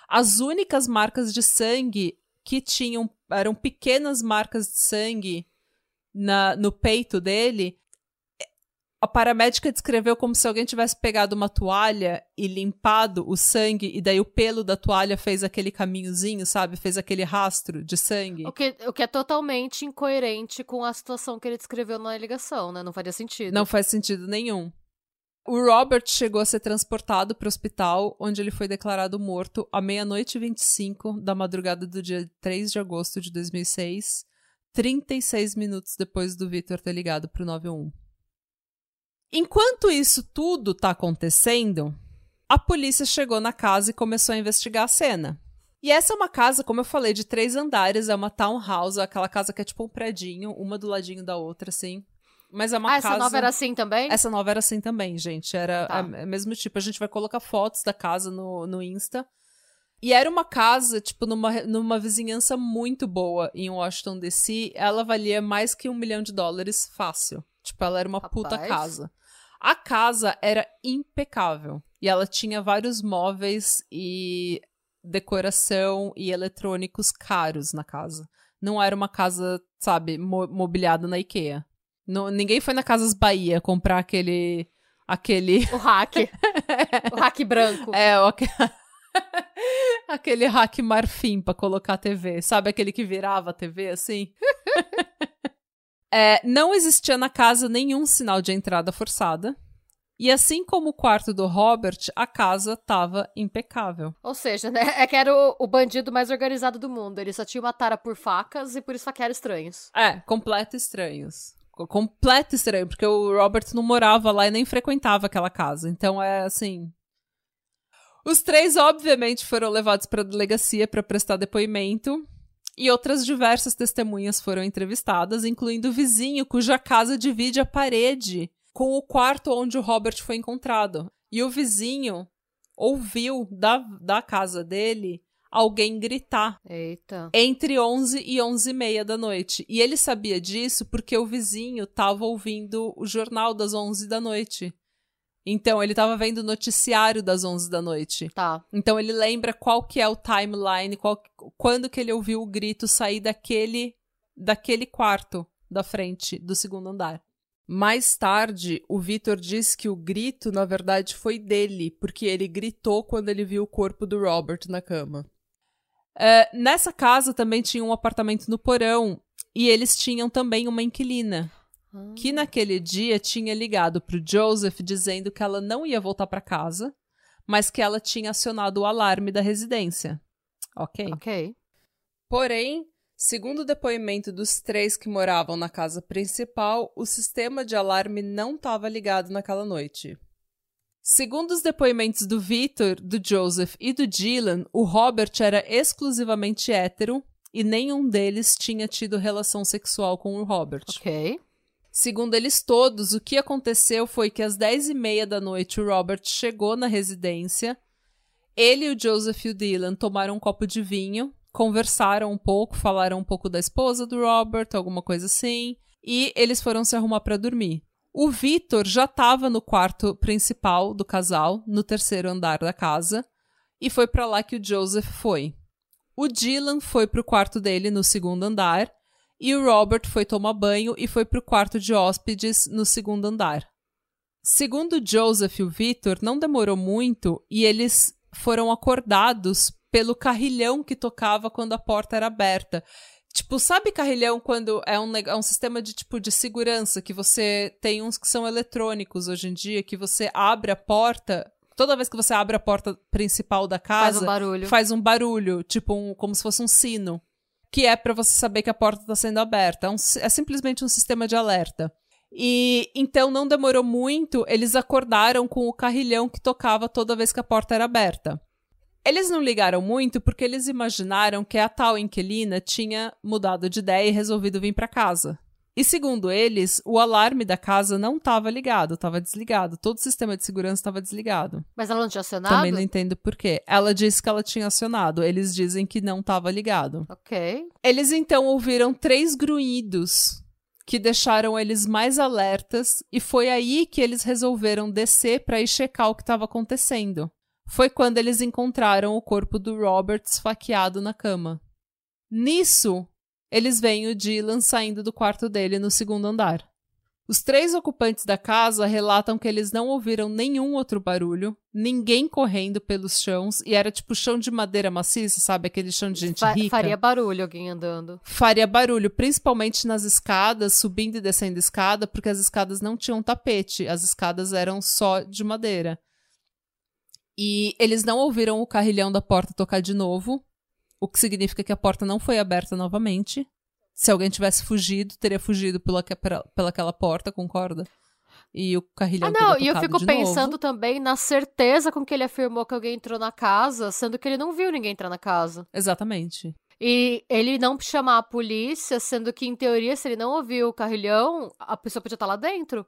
As únicas marcas de sangue que tinham eram pequenas marcas de sangue na, no peito dele. A paramédica descreveu como se alguém tivesse pegado uma toalha e limpado o sangue, e daí o pelo da toalha fez aquele caminhozinho, sabe? Fez aquele rastro de sangue. O que, o que é totalmente incoerente com a situação que ele descreveu na ligação, né? Não faria sentido. Não faz sentido nenhum. O Robert chegou a ser transportado para o hospital, onde ele foi declarado morto à meia-noite e 25 da madrugada do dia 3 de agosto de 2006, 36 minutos depois do Victor ter ligado para o 91. Enquanto isso tudo está acontecendo, a polícia chegou na casa e começou a investigar a cena. E essa é uma casa, como eu falei, de três andares, é uma townhouse, aquela casa que é tipo um predinho, uma do ladinho da outra, assim. Mas é uma ah, casa. essa nova era assim também? Essa nova era assim também, gente. Era Tá. o mesmo tipo. A gente vai colocar fotos da casa no, no Insta. E era uma casa, tipo, numa, numa vizinhança muito boa em Washington, D.C. Ela valia mais que um milhão de dólares fácil. Tipo, ela era uma puta Rapaz. casa. A casa era impecável. E ela tinha vários móveis e decoração e eletrônicos caros na casa. Não era uma casa, sabe, mo- mobiliada na IKEA. Não- ninguém foi na Casas Bahia comprar aquele. aquele. O hack. o hack branco. É, o aquele hack marfim pra colocar a TV. Sabe aquele que virava a TV assim? É, não existia na casa nenhum sinal de entrada forçada. E assim como o quarto do Robert, a casa tava impecável. Ou seja, né? É que era o, o bandido mais organizado do mundo. Ele só tinha uma tara por facas e por esfaquear estranhos. É, completo estranhos. Co- Completo estranho, porque o Robert não morava lá e nem frequentava aquela casa. Então é assim. Os três, obviamente, foram levados para a delegacia para prestar depoimento. E outras diversas testemunhas foram entrevistadas, incluindo o vizinho cuja casa divide a parede com o quarto onde o Robert foi encontrado. E o vizinho ouviu da, da casa dele alguém gritar Eita. entre 11 e 11 e meia da noite. E ele sabia disso porque o vizinho estava ouvindo o jornal das 11 da noite. Então, ele estava vendo o noticiário das 11 da noite. Tá. Então, ele lembra qual que é o timeline, qual, quando que ele ouviu o grito sair daquele, daquele quarto da frente do segundo andar. Mais tarde, o Victor disse que o grito, na verdade, foi dele, porque ele gritou quando ele viu o corpo do Robert na cama. É, nessa casa também tinha um apartamento no porão e eles tinham também uma inquilina Ah. que naquele dia tinha ligado pro Joseph dizendo que ela não ia voltar para casa, mas que ela tinha acionado o alarme da residência. Ok. Ok. Porém, segundo o depoimento dos três que moravam na casa principal, o sistema de alarme não estava ligado naquela noite. Segundo os depoimentos do Victor, do Joseph e do Dylan, o Robert era exclusivamente hétero e nenhum deles tinha tido relação sexual com o Robert. Ok. Segundo eles todos, o que aconteceu foi que às 10 e meia da noite o Robert chegou na residência. Ele, o Joseph e o Dylan tomaram um copo de vinho, conversaram um pouco, falaram um pouco da esposa do Robert, alguma coisa assim, e eles foram se arrumar para dormir. O Victor já estava no quarto principal do casal, no terceiro andar da casa, e foi para lá que o Joseph foi. O Dylan foi pro quarto dele no segundo andar e o Robert foi tomar banho e foi pro quarto de hóspedes no segundo andar. Segundo o Joseph e o Victor, não demorou muito e eles foram acordados pelo carrilhão que tocava quando a porta era aberta. Tipo, sabe carrilhão quando é um, é um sistema de tipo de segurança que você tem uns que são eletrônicos hoje em dia, que você abre a porta, toda vez que você abre a porta principal da casa, Faz um barulho. faz um barulho, tipo um, como se fosse um sino, que é pra você saber que a porta tá sendo aberta. É, um é simplesmente um sistema de alerta. E então não demorou muito, eles acordaram com o carrilhão que tocava toda vez que a porta era aberta. Eles não ligaram muito porque eles imaginaram que a tal inquilina tinha mudado de ideia e resolvido vir pra casa. E segundo eles, o alarme da casa não estava ligado, estava desligado. Todo o sistema de segurança estava desligado. Mas ela não tinha acionado? Também não entendo por quê. Ela disse que ela tinha acionado. Eles dizem que não estava ligado. Ok. Eles então ouviram três grunhidos que deixaram eles mais alertas e foi aí que eles resolveram descer para ir checar o que estava acontecendo. Foi quando eles encontraram o corpo do Robert esfaqueado na cama. Nisso, eles veem o Dylan saindo do quarto dele no segundo andar. Os três ocupantes da casa relatam que eles não ouviram nenhum outro barulho, ninguém correndo pelos chãos, e era tipo chão de madeira maciça, sabe? Aquele chão de gente Fa- rica. faria barulho alguém andando. Faria barulho, principalmente nas escadas, subindo e descendo escada, porque as escadas não tinham tapete, as escadas eram só de madeira. E eles não ouviram o carrilhão da porta tocar de novo, o que significa que a porta não foi aberta novamente. Se alguém tivesse fugido, teria fugido pela, pela, pelaquela porta, concorda? E o carrilhão Ah, não, e eu fico pensando novo. também na certeza com que ele afirmou que alguém entrou na casa, sendo que ele não viu ninguém entrar na casa. Exatamente. E ele não chamar a polícia, sendo que, em teoria, se ele não ouviu o carrilhão, a pessoa podia estar lá dentro.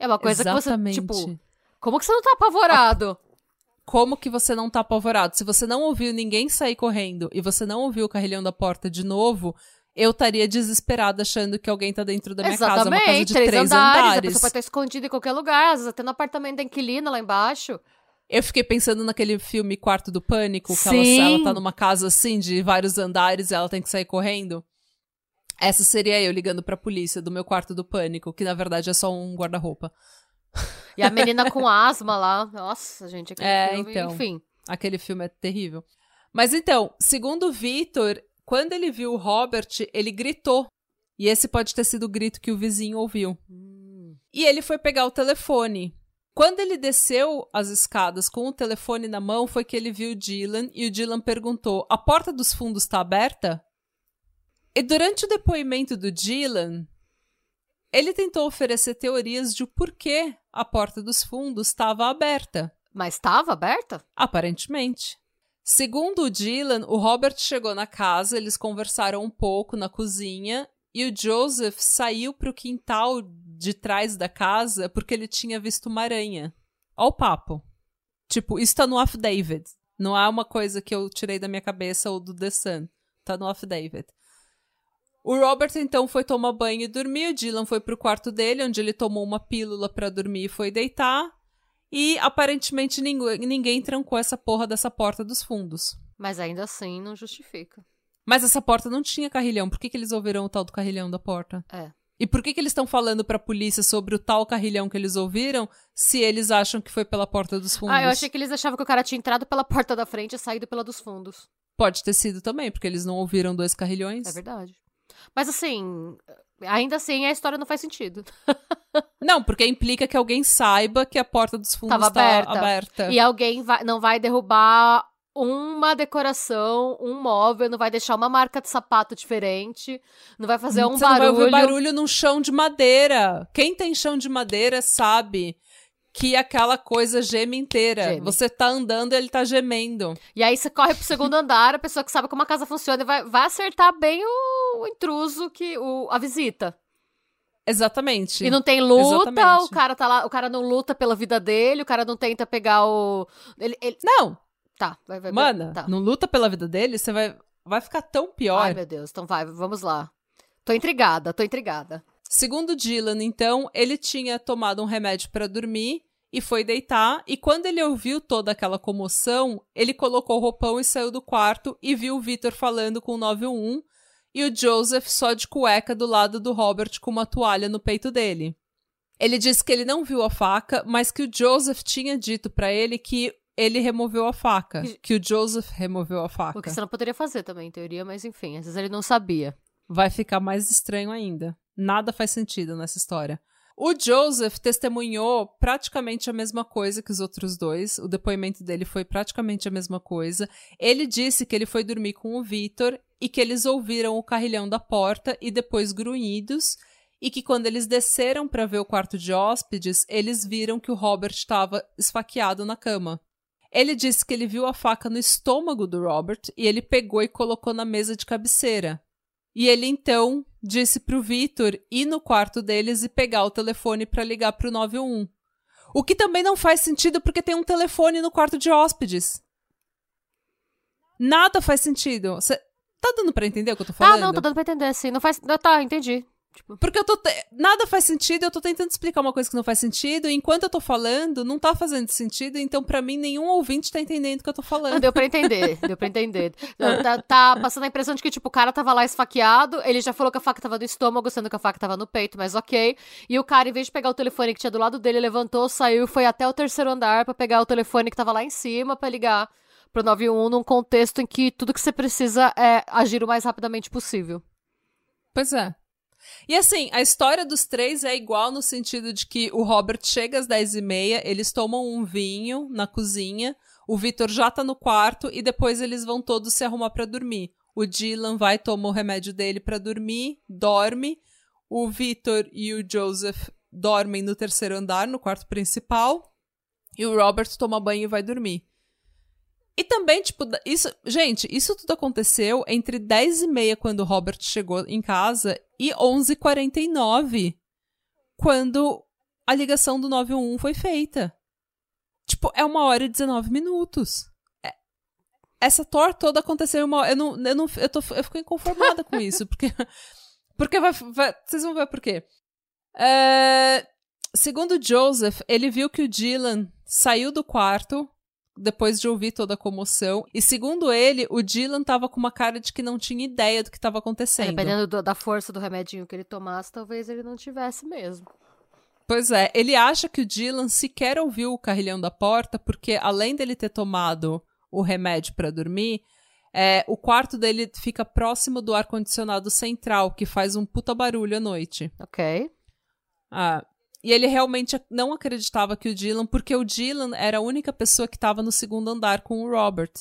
É uma coisa Exatamente. que você, tipo, como que você não tá apavorado? Como que você não tá apavorado? Se você não ouviu ninguém sair correndo e você não ouviu o carrilhão da porta de novo, eu estaria desesperada achando que alguém tá dentro da minha casa. Exatamente, Uma casa de três, três andares, a andares. pessoa pode estar escondida em qualquer lugar, às vezes até no apartamento da inquilina lá embaixo. Eu fiquei pensando naquele filme Quarto do Pânico, que ela, ela tá numa casa assim, de vários andares e ela tem que sair correndo. Essa seria eu ligando pra polícia do meu quarto do pânico, que na verdade é só um guarda-roupa. E a menina com asma lá, nossa, gente, aquele É, filme, então. enfim. Aquele filme é terrível. Mas então, segundo o Vitor, quando ele viu o Robert, ele gritou. E esse pode ter sido o grito que o vizinho ouviu. E ele foi pegar o telefone. Quando ele desceu as escadas com o telefone na mão, foi que ele viu o Dylan e o Dylan perguntou: A porta dos fundos está aberta? E durante o depoimento do Dylan, ele tentou oferecer teorias de o porquê a porta dos fundos estava aberta. Mas estava aberta? Aparentemente. Segundo o Dylan, o Robert chegou na casa, eles conversaram um pouco na cozinha e o Joseph saiu para o quintal de trás da casa porque ele tinha visto uma aranha. Ó o papo. Tipo, isso tá no affidavit. Não é uma coisa que eu tirei da minha cabeça ou do The Sun. Tá no affidavit. O Robert então foi tomar banho e dormir. O Dylan foi pro quarto dele, onde ele tomou uma pílula para dormir e foi deitar. E aparentemente ninguém, ninguém trancou essa porra dessa porta dos fundos. Mas ainda assim não justifica. Mas essa porta não tinha carrilhão. Por que, que eles ouviram o tal do carrilhão da porta? É. E por que, que eles estão falando pra polícia sobre o tal carrilhão que eles ouviram se eles acham que foi pela porta dos fundos? Ah, eu achei que eles achavam que o cara tinha entrado pela porta da frente e saído pela dos fundos. Pode ter sido também, porque eles não ouviram dois carrilhões. É verdade. Mas assim, ainda assim a história não faz sentido. Não, porque implica que alguém saiba que a porta dos fundos Tava está aberta. aberta. E alguém vai- não vai derrubar uma decoração, um móvel, não vai deixar uma marca de sapato diferente, não vai fazer um Você não vai barulho. ouvir barulho num chão de madeira. Quem tem chão de madeira sabe que aquela coisa geme inteira. Geme. Você tá andando e ele tá gemendo. E aí você corre pro segundo andar, a pessoa que sabe como a casa funciona e vai, vai acertar bem o, o intruso, que o, a visita. Exatamente. E não tem luta, Exatamente. o cara tá lá, o cara não luta pela vida dele, o cara não tenta pegar o. Ele, ele- Não, Tá, vai, vai. mana, tá. não luta pela vida dele, você vai, vai ficar tão pior. Ai, meu Deus, então vai, vamos lá. Tô intrigada, tô intrigada. Segundo Dylan, então, ele tinha tomado um remédio para dormir e foi deitar. E quando ele ouviu toda aquela comoção, ele colocou o roupão e saiu do quarto e viu o Victor falando com o 911 e o Joseph só de cueca do lado do Robert com uma toalha no peito dele. Ele disse que ele não viu a faca, mas que o Joseph tinha dito para ele que ele removeu a faca, que o Joseph removeu a faca. O que você não poderia fazer também, em teoria, mas enfim, às vezes ele não sabia. vai ficar mais estranho ainda. Nada faz sentido nessa história. O Joseph testemunhou praticamente a mesma coisa que os outros dois. O depoimento dele foi praticamente a mesma coisa. Ele disse que ele foi dormir com o Victor e que eles ouviram o carrilhão da porta e depois grunhidos. E que quando eles desceram para ver o quarto de hóspedes, eles viram que o Robert estava esfaqueado na cama. Ele disse que ele viu a faca no estômago do Robert e ele pegou e colocou na mesa de cabeceira. E ele então disse pro Vitor ir no quarto deles e pegar o telefone para ligar pro 911. O que também não faz sentido porque tem um telefone no quarto de hóspedes. Nada faz sentido. Cê tá dando pra entender o que eu tô falando? Ah, não, tô dando pra entender, sim. Não faz. Tá, entendi. Tipo, Porque eu tô. te- Nada faz sentido, eu tô tentando explicar uma coisa que não faz sentido, e enquanto eu tô falando, não tá fazendo sentido, então pra mim nenhum ouvinte tá entendendo o que eu tô não falando. deu pra entender, deu pra entender. Tá, tá passando a impressão de que, tipo, o cara tava lá esfaqueado, ele já falou que a faca tava no estômago, sendo que a faca tava no peito, mas ok. E o cara, em vez de pegar o telefone que tinha do lado dele, levantou, saiu, foi até o terceiro andar pra pegar o telefone que tava lá em cima pra ligar pro 91 num contexto em que tudo que você precisa é agir o mais rapidamente possível. Pois é. E assim, a história dos três é igual no sentido de que o Robert chega às 10h30, eles tomam um vinho na cozinha, o Victor já tá no quarto e depois eles vão todos se arrumar pra dormir. O Dylan vai tomar o remédio dele pra dormir, dorme. O Victor e o Joseph dormem no terceiro andar, no quarto principal. E o Robert toma banho e vai dormir. E também, tipo, isso. Gente, isso tudo aconteceu entre 10 e meia, quando o Robert chegou em casa, e 11h49, quando a ligação do 911 foi feita. Tipo, é uma hora e 19 minutos. É- Essa tor toda aconteceu uma hora. Eu, não, eu, não, eu, tô, eu fico inconformada com isso, porque. Porque vai, vai- Vocês vão ver por quê. É, segundo Joseph, ele viu que o Dylan saiu do quarto depois de ouvir toda a comoção. E segundo ele, o Dylan tava com uma cara de que não tinha ideia do que estava acontecendo. Dependendo do- da força do remedinho que ele tomasse, talvez ele não tivesse mesmo. Pois é, ele acha que o Dylan sequer ouviu o carrilhão da porta, porque além dele ter tomado o remédio para dormir, é, o quarto dele fica próximo do ar-condicionado central, que faz um puta barulho à noite. Ok. Ah, e ele realmente não acreditava que o Dylan, porque o Dylan era a única pessoa que estava no segundo andar com o Robert.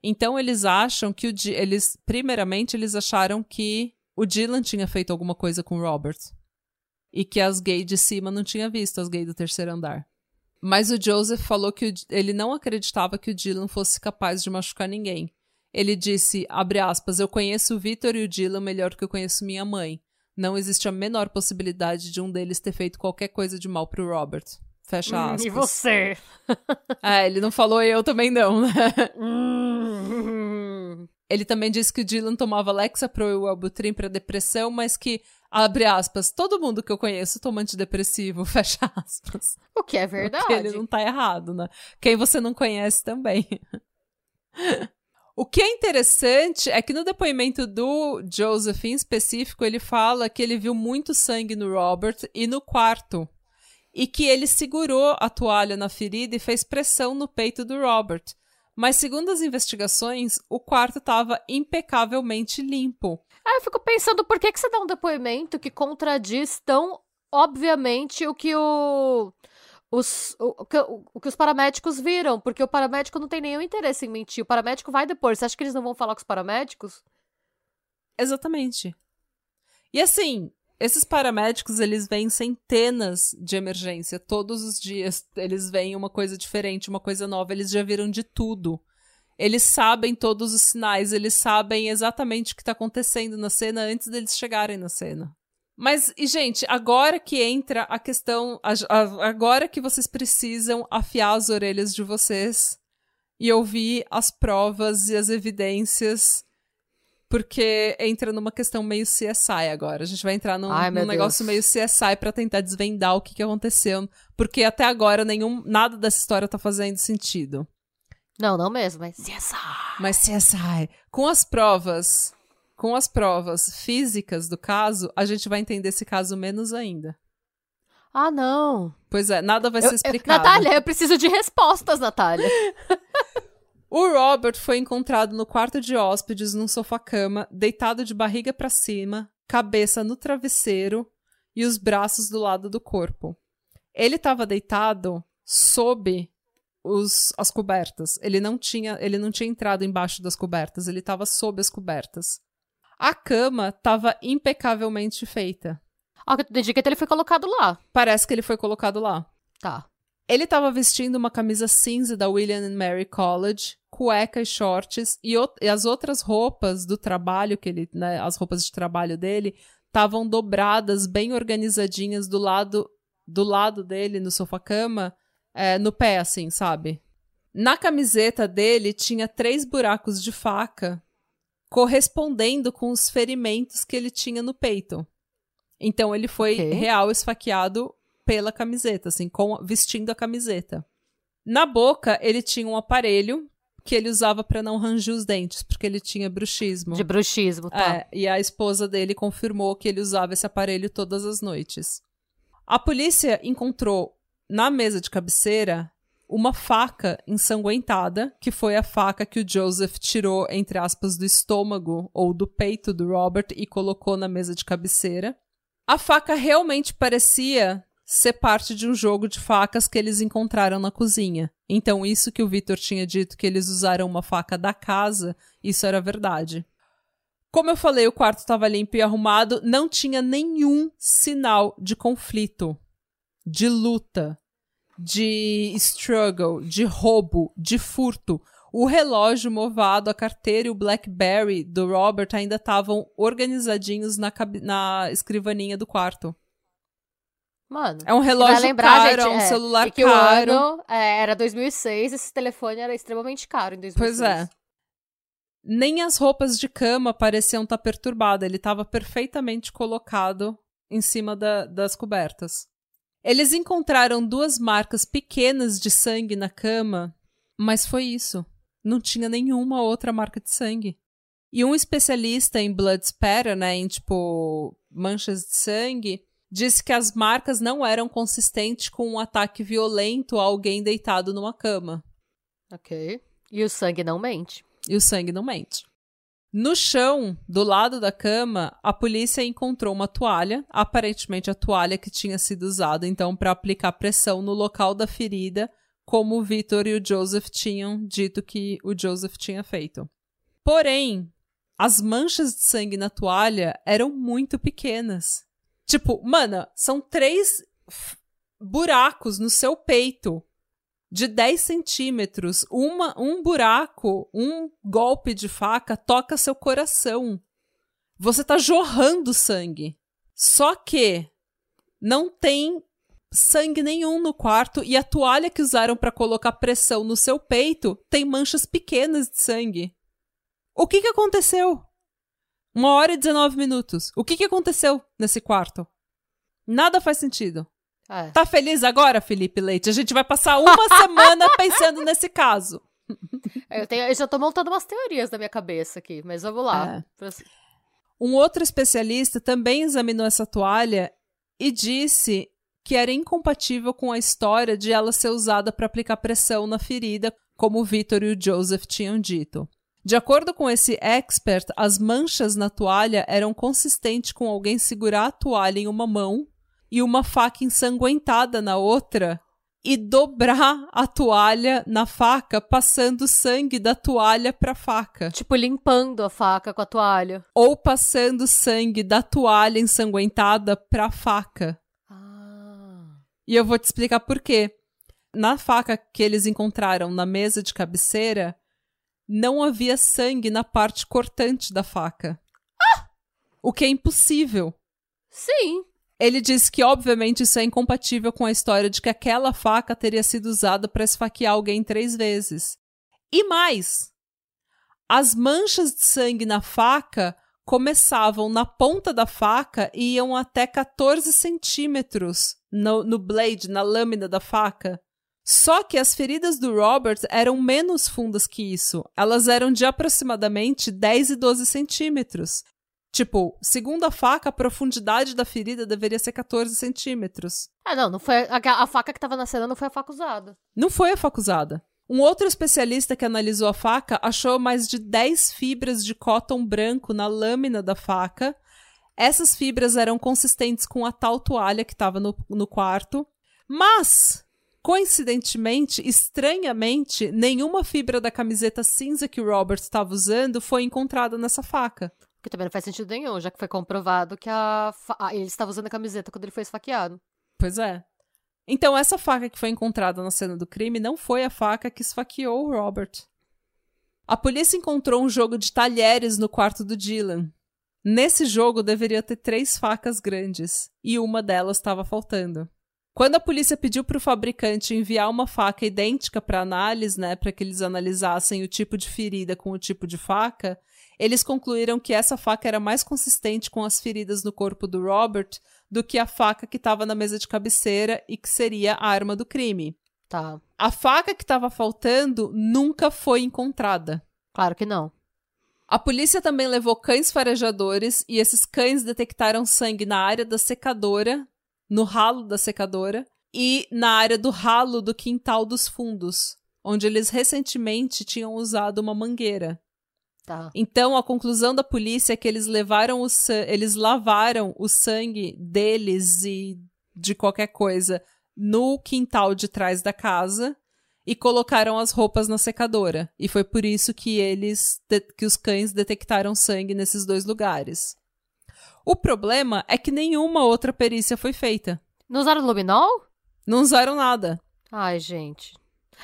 Então eles acham que o Di- eles primeiramente eles acharam que o Dylan tinha feito alguma coisa com o Robert e que as gays de cima não tinha visto as gays do terceiro andar. Mas o Joseph falou que o ele não acreditava que o Dylan fosse capaz de machucar ninguém. Ele disse, abre aspas, eu conheço o Victor e o Dylan melhor que eu conheço minha mãe. Não existe a menor possibilidade de um deles ter feito qualquer coisa de mal pro Robert. Fecha Hum, aspas. e você? É, ele não falou e eu também não, né? Hum. Ele também disse que o Dylan tomava Lexapro e o Wellbutrin pra depressão, mas que, abre aspas, todo mundo que eu conheço toma antidepressivo, fecha aspas. O que é verdade. ele não tá errado, né? Quem você não conhece também. O que é interessante é que no depoimento do Joseph em específico, ele fala que ele viu muito sangue no Robert e no quarto. E que ele segurou a toalha na ferida e fez pressão no peito do Robert. Mas segundo as investigações, o quarto estava impecavelmente limpo. Aí eu fico pensando, por que, que você dá um depoimento que contradiz tão obviamente o que o. Os, o, o que, o, que os paramédicos viram, porque o paramédico não tem nenhum interesse em mentir. O paramédico vai depor. Você acha que eles não vão falar com os paramédicos? Exatamente. E assim, esses paramédicos, eles veem centenas de emergência todos os dias. Eles veem uma coisa diferente, uma coisa nova, eles já viram de tudo. Eles sabem todos os sinais, eles sabem exatamente o que tá acontecendo na cena antes deles chegarem na cena. Mas, e gente, agora que entra a questão, a- a- agora que vocês precisam afiar as orelhas de vocês e ouvir as provas e as evidências porque entra numa questão meio CSI agora. A gente vai entrar num, Ai, num negócio meio CSI pra tentar desvendar o que, que aconteceu. Porque até agora nenhum, nada dessa história tá fazendo sentido. Não, não mesmo, mas CSI. Mas CSI, com as provas, com as provas físicas do caso, a gente vai entender esse caso menos ainda. Ah, não. Pois é, nada vai Eu- ser eu- explicado. Natália, eu preciso de respostas, Natália. O Robert foi encontrado no quarto de hóspedes num sofá-cama, deitado de barriga pra cima, cabeça no travesseiro e os braços do lado do corpo. Ele estava deitado sob os, as cobertas. Ele não tinha, ele não tinha entrado embaixo das cobertas, ele estava sob as cobertas. A cama estava impecavelmente feita. Ó, que entendi que ele foi colocado lá. Parece que ele foi colocado lá. Tá. Ele estava vestindo uma camisa cinza da William and Mary College, cueca e shorts, e, e as outras roupas do trabalho que ele, né, as roupas de trabalho dele, estavam dobradas, bem organizadinhas do lado do lado dele no sofá-cama, é, no pé, assim, sabe? Na camiseta dele tinha três buracos de faca, correspondendo com os ferimentos que ele tinha no peito. Então ele foi Ok. real esfaqueado pela camiseta, assim, com, vestindo a camiseta. Na boca, ele tinha um aparelho que ele usava pra não ranger os dentes, porque ele tinha bruxismo. De bruxismo, tá? É, e a esposa dele confirmou que ele usava esse aparelho todas as noites. A polícia encontrou na mesa de cabeceira uma faca ensanguentada, que foi a faca que o Joseph tirou, entre aspas, do estômago ou do peito do Robert e colocou na mesa de cabeceira. A faca realmente parecia ser parte de um jogo de facas que eles encontraram na cozinha. Então, isso que o Victor tinha dito que eles usaram uma faca da casa, isso era verdade. Como eu falei, o quarto estava limpo e arrumado, não tinha nenhum sinal de conflito, de luta, de struggle, de roubo, de furto. O relógio movado, a carteira e o Blackberry do Robert ainda estavam organizadinhos na, na escrivaninha do quarto. Mano. É um relógio lembrar, caro, gente, é um é, celular e que caro. o ano é, era 2006, esse telefone era extremamente caro em 2006. Pois é. Nem as roupas de cama pareciam estar perturbadas. Ele estava perfeitamente colocado em cima da- das cobertas. Eles encontraram duas marcas pequenas de sangue na cama, mas foi isso. Não tinha nenhuma outra marca de sangue. E um especialista em blood spatter, né, em tipo manchas de sangue, disse que as marcas não eram consistentes com um ataque violento a alguém deitado numa cama. Ok. E o sangue não mente. E o sangue não mente. No chão, do lado da cama, a polícia encontrou uma toalha, aparentemente a toalha que tinha sido usada então para aplicar pressão no local da ferida, como o Victor e o Joseph tinham dito que o Joseph tinha feito. Porém, as manchas de sangue na toalha eram muito pequenas. Tipo, mana, são três buracos no seu peito de 10 centímetros, uma, um buraco, um golpe de faca toca seu coração. Você tá jorrando sangue. Só que não tem sangue nenhum no quarto e a toalha que usaram para colocar pressão no seu peito tem manchas pequenas de sangue. O que que aconteceu? Uma hora e 19 minutos. O que que aconteceu nesse quarto? Nada faz sentido. É. Tá feliz agora, Felipe Leite? A gente vai passar uma semana pensando nesse caso. Eu, tenho, eu já tô montando umas teorias na minha cabeça aqui, mas vamos lá. Um outro especialista também examinou essa toalha e disse que era incompatível com a história de ela ser usada para aplicar pressão na ferida, como o Victor e o Joseph tinham dito. De acordo com esse expert, as manchas na toalha eram consistentes com alguém segurar a toalha em uma mão e uma faca ensanguentada na outra e dobrar a toalha na faca, passando sangue da toalha para a faca Tipo, limpando a faca com a toalha. ou passando sangue da toalha ensanguentada pra faca. Ah. E eu vou te explicar por quê. Na faca que eles encontraram na mesa de cabeceira, não havia sangue na parte cortante da faca. O que é impossível. Sim. Ele disse que, obviamente, isso é incompatível com a história de que aquela faca teria sido usada para esfaquear alguém três vezes. E mais, as manchas de sangue na faca começavam na ponta da faca e iam até 14 centímetros no, no blade, na lâmina da faca. Só que as feridas do Robert eram menos fundas que isso. Elas eram de aproximadamente 10 e 12 centímetros. Tipo, segundo a faca, a profundidade da ferida deveria ser 14 centímetros. Ah, não, não foi. A, a faca que tava na cena não foi a faca usada. Não foi a faca usada. Um outro especialista que analisou a faca achou mais de 10 fibras de cotton branco na lâmina da faca. Essas fibras eram consistentes com a tal toalha que estava no, no quarto. Mas, coincidentemente, estranhamente, nenhuma fibra da camiseta cinza que o Robert estava usando foi encontrada nessa faca. Que também não faz sentido nenhum, já que foi comprovado que a fa- ah, ele estava usando a camiseta quando ele foi esfaqueado. Pois é. Então, essa faca que foi encontrada na cena do crime não foi a faca que esfaqueou o Robert. A polícia encontrou um jogo de talheres no quarto do Dylan. Nesse jogo deveria ter três facas grandes, e uma delas estava faltando. Quando a polícia pediu para o fabricante enviar uma faca idêntica para análise, né, para que eles analisassem o tipo de ferida com o tipo de faca, eles concluíram que essa faca era mais consistente com as feridas no corpo do Robert do que a faca que estava na mesa de cabeceira e que seria a arma do crime. Tá. A faca que estava faltando nunca foi encontrada. Claro que não. A polícia também levou cães farejadores e esses cães detectaram sangue na área da secadora, no ralo da secadora e na área do ralo do quintal dos fundos, onde eles recentemente tinham usado uma mangueira. Tá. Então, a conclusão da polícia é que eles levaram o eles lavaram o sangue deles e de qualquer coisa no quintal de trás da casa e colocaram as roupas na secadora. E foi por isso que eles que os cães detectaram sangue nesses dois lugares. O problema é que nenhuma outra perícia foi feita. Não usaram luminol? Não usaram nada. Ai, gente.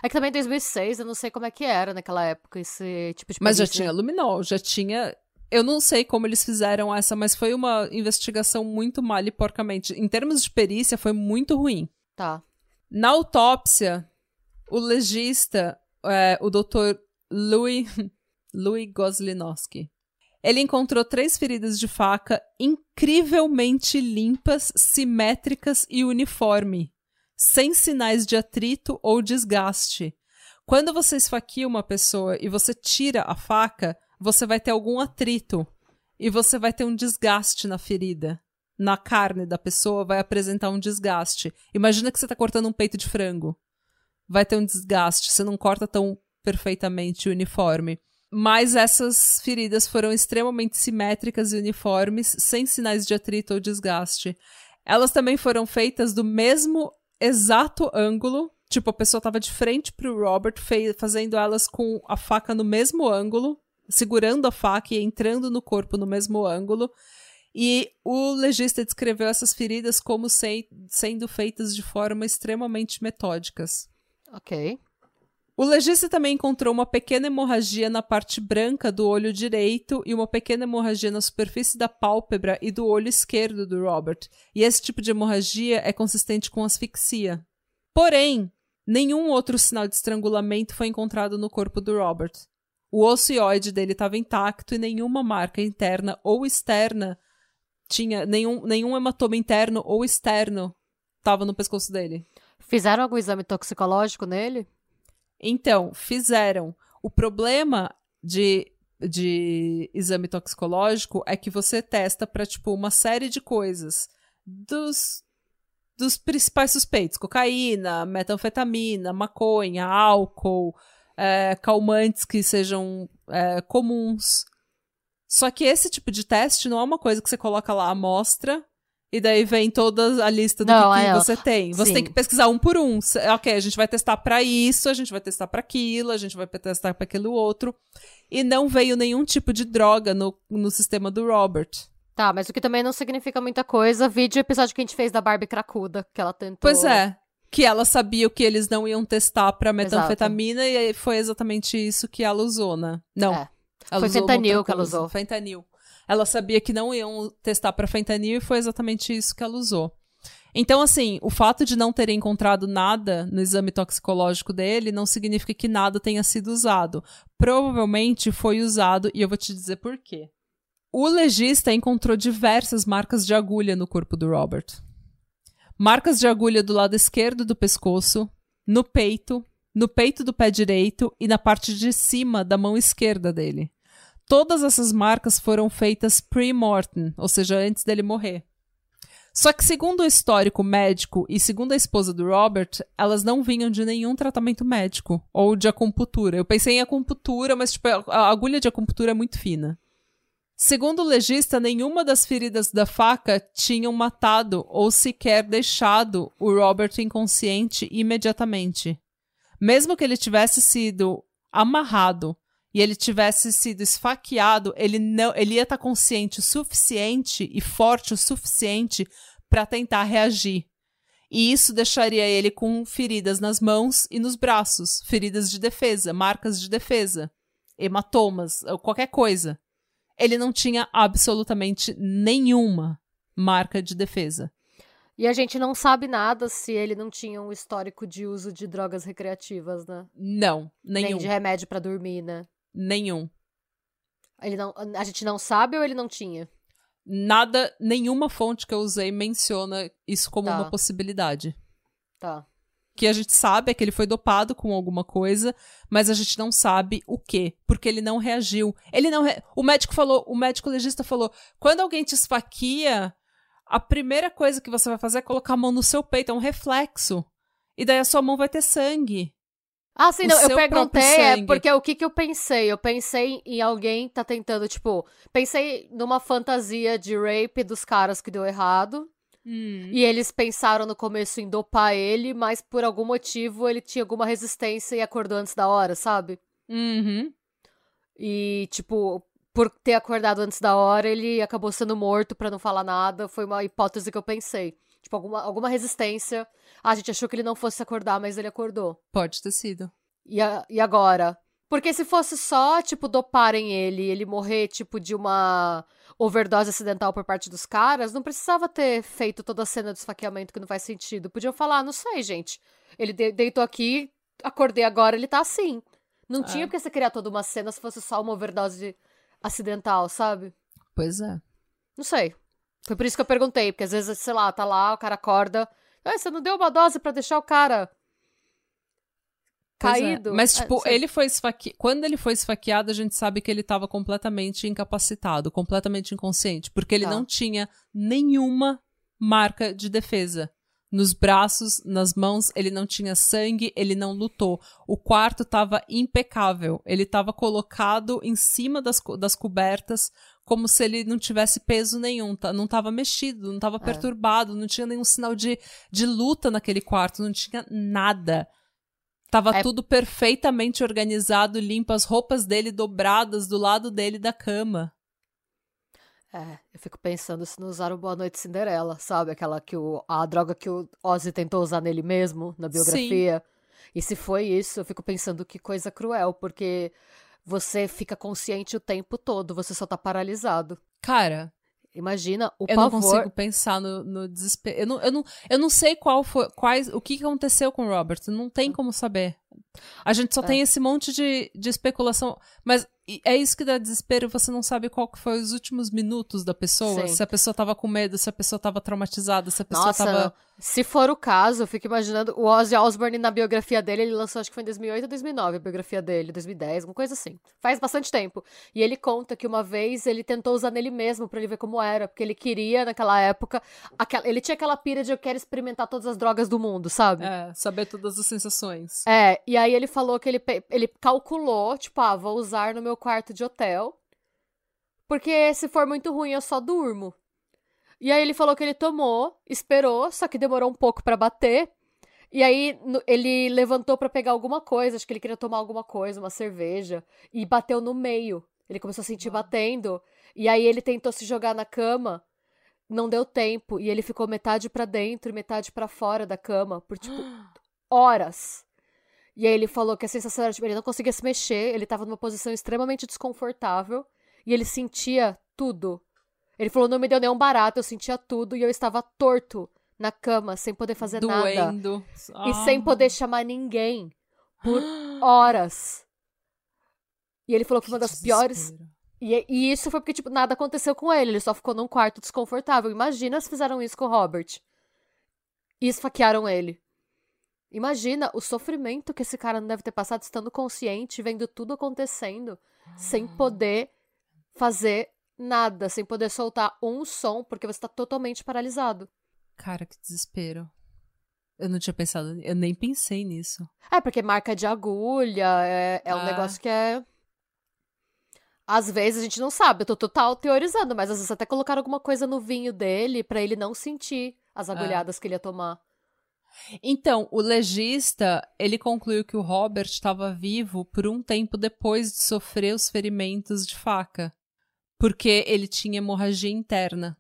É que também em 2006, eu não sei como é que era naquela época esse tipo de Mas já tinha luminol, já tinha. Eu não sei como eles fizeram essa, mas foi uma investigação muito mal e porcamente. Em termos de perícia, foi muito ruim. Tá. Na autópsia, o legista, é, o Dr. Louis, Louis Goslinowski, ele encontrou três feridas de faca incrivelmente limpas, simétricas e uniforme, sem sinais de atrito ou desgaste. Quando você esfaqueia uma pessoa e você tira a faca, você vai ter algum atrito e você vai ter um desgaste na ferida. Na carne da pessoa vai apresentar um desgaste. Imagina que você está cortando um peito de frango. Vai ter um desgaste, você não corta tão perfeitamente uniforme. Mas essas feridas foram extremamente simétricas e uniformes, sem sinais de atrito ou desgaste. Elas também foram feitas do mesmo exato ângulo. Tipo, a pessoa estava de frente para o Robert, fazendo elas com a faca no mesmo ângulo, segurando a faca e entrando no corpo no mesmo ângulo. E o legista descreveu essas feridas como sem- sendo feitas de forma extremamente metódicas. Ok. O legista também encontrou uma pequena hemorragia na parte branca do olho direito e uma pequena hemorragia na superfície da pálpebra e do olho esquerdo do Robert. E esse tipo de hemorragia é consistente com asfixia. Porém, nenhum outro sinal de estrangulamento foi encontrado no corpo do Robert. O ocioide dele estava intacto e nenhuma marca interna ou externa tinha nenhum, nenhum hematoma interno ou externo estava no pescoço dele. Fizeram algum exame toxicológico nele? Então, fizeram. O problema de, de exame toxicológico é que você testa para tipo uma série de coisas dos dos principais suspeitos: cocaína, metanfetamina, maconha, álcool, é, calmantes que sejam é, comuns. Só que esse tipo de teste não é uma coisa que você coloca lá a amostra e daí vem toda a lista do Não, que, que é, você tem. Você sim. tem que pesquisar um por um. Ok, a gente vai testar pra isso, a gente vai testar pra aquilo, a gente vai testar pra aquilo outro. E não veio nenhum tipo de droga no, no sistema do Robert. Tá, mas o que também não significa muita coisa. Vídeo episódio que a gente fez da Barbie cracuda, que ela tentou. Pois é. Que ela sabia o que eles não iam testar pra metanfetamina e aí foi exatamente isso que ela usou, né? Não. É. Ela Foi fentanil que ela usou. Fentanil. Ela sabia que não iam testar pra fentanil e foi exatamente isso que ela usou. Então, assim, o fato de não terem encontrado nada no exame toxicológico dele não significa que nada tenha sido usado. Provavelmente foi usado, e eu vou te dizer por quê. O legista encontrou diversas marcas de agulha no corpo do Robert. Marcas de agulha do lado esquerdo do pescoço, no peito, no peito do pé direito e na parte de cima da mão esquerda dele. Todas essas marcas foram feitas pre-mortem, ou seja, antes dele morrer. Só que, segundo o histórico médico e segundo a esposa do Robert, elas não vinham de nenhum tratamento médico ou de acupuntura. Eu pensei em acupuntura, mas tipo, a agulha de acupuntura é muito fina. Segundo o legista, nenhuma das feridas da faca tinham matado ou sequer deixado o Robert inconsciente imediatamente. Mesmo que ele tivesse sido amarrado e ele tivesse sido esfaqueado, ele não, ele ia estar consciente o suficiente e forte o suficiente para tentar reagir. E isso deixaria ele com feridas nas mãos e nos braços, feridas de defesa, marcas de defesa, hematomas, ou qualquer coisa. Ele não tinha absolutamente nenhuma marca de defesa. E a gente não sabe nada se ele não tinha um histórico de uso de drogas recreativas, né? Não, nenhum. Nem de remédio pra dormir, né? Nenhum. Ele não, a gente não sabe ou ele não tinha? Nada, nenhuma fonte que eu usei menciona isso como Tá. uma possibilidade. Tá. O que a gente sabe é que ele foi dopado com alguma coisa, mas a gente não sabe o quê, porque ele não reagiu. Ele não re... O médico falou, o médico legista falou: "Quando alguém te esfaqueia, a primeira coisa que você vai fazer é colocar a mão no seu peito, é um reflexo. E daí a sua mão vai ter sangue. Ah, sim, não, eu perguntei, é porque o que que eu pensei? Eu pensei em alguém tá tentando, tipo, pensei numa fantasia de rape dos caras que deu errado. E eles pensaram no começo em dopar ele, mas por algum motivo ele tinha alguma resistência e acordou antes da hora, sabe? Uhum. E, tipo, por ter acordado antes da hora, ele acabou sendo morto pra não falar nada. Foi uma hipótese que eu pensei. Tipo, alguma, alguma resistência. Ah, a gente achou que ele não fosse acordar, mas ele acordou. Pode ter sido. E, a- e agora? Porque se fosse só, tipo, doparem ele e ele morrer, tipo, de uma overdose acidental por parte dos caras, não precisava ter feito toda a cena do esfaqueamento que não faz sentido. Podiam falar, "Ah, não sei, gente. Ele de- deitou aqui, acordei agora, ele tá assim. Não É. tinha porque você criar toda uma cena se fosse só uma overdose acidental, sabe? Pois é. Não sei. Foi por isso que eu perguntei, porque às vezes, sei lá, tá lá, o cara acorda. Ah, você não deu uma dose pra deixar o cara é. caído? Mas, É, tipo, sei. ele foi esfaqueado. Quando ele foi esfaqueado, a gente sabe que ele tava completamente incapacitado, completamente inconsciente, porque ele Tá. não tinha nenhuma marca de defesa. Nos braços, nas mãos, ele não tinha sangue, ele não lutou. O quarto tava impecável. Ele tava colocado em cima das, co- das cobertas, como se ele não tivesse peso nenhum. tá? Não tava mexido, não tava É. perturbado, não tinha nenhum sinal de, de luta naquele quarto, não tinha nada. Tava É- tudo perfeitamente organizado, limpo, as roupas dele dobradas do lado dele da cama. É, eu fico pensando se não usaram Boa Noite Cinderela, sabe? Aquela que o. A droga que o Ozzy tentou usar nele mesmo, na biografia. E se foi isso, eu fico pensando que coisa cruel, porque você fica consciente o tempo todo, você só tá paralisado. Cara, Imagina o eu não pavor. consigo pensar no, no desespero. Eu não, eu, não, eu não sei qual foi, quais, o que aconteceu com o Robert. Não tem como saber. A gente só É. tem esse monte de, de especulação. Mas é isso que dá desespero. Você não sabe qual que foi os últimos minutos da pessoa. Sim. Se a pessoa tava com medo, se a pessoa tava traumatizada, se a pessoa Nossa, tava. Se for o caso, eu fico imaginando o Ozzy Osbourne na biografia dele, ele lançou acho que foi em 2008 ou 2009 a biografia dele, 2010, alguma coisa assim. Faz bastante tempo. E ele conta que uma vez ele tentou usar nele mesmo pra ele ver como era, porque ele queria naquela época, aquela, ele tinha aquela pira de eu quero experimentar todas as drogas do mundo, sabe? É, saber todas as sensações. É, e aí ele falou que ele, ele calculou, tipo, ah, vou usar no meu quarto de hotel, porque se for muito ruim eu só durmo. E aí ele falou que ele tomou, esperou, só que demorou um pouco pra bater. E aí ele levantou pra pegar alguma coisa, acho que ele queria tomar alguma coisa, uma cerveja, e bateu no meio. Ele começou a sentir batendo, e aí ele tentou se jogar na cama, não deu tempo, e ele ficou metade pra dentro e metade pra fora da cama por tipo horas. E aí ele falou que a sensação era, tipo, ele não conseguia se mexer, ele tava numa posição extremamente desconfortável e ele sentia tudo. Ele falou, não me deu nenhum barato, eu sentia tudo e eu estava torto na cama, sem poder fazer nada. Doendo. E sem Ah. poder chamar ninguém por horas. E ele falou que, Que uma das piores. desespero. E, e isso foi porque, tipo, nada aconteceu com ele, ele só ficou num quarto desconfortável. Imagina se fizeram isso com o Robert. E esfaquearam ele. Imagina o sofrimento que esse cara não deve ter passado estando consciente, vendo tudo acontecendo, sem poder fazer nada, sem poder soltar um som, porque você tá totalmente paralisado. Cara, que desespero. Eu não tinha pensado, eu nem pensei nisso. É, porque marca de agulha é, é um Ah. negócio que é. Às vezes a gente não sabe, eu tô total teorizando, mas às vezes até colocaram alguma coisa no vinho dele pra ele não sentir as agulhadas que ele ia tomar. Então, o legista, ele concluiu que o Robert estava vivo por um tempo depois de sofrer os ferimentos de faca, porque ele tinha hemorragia interna.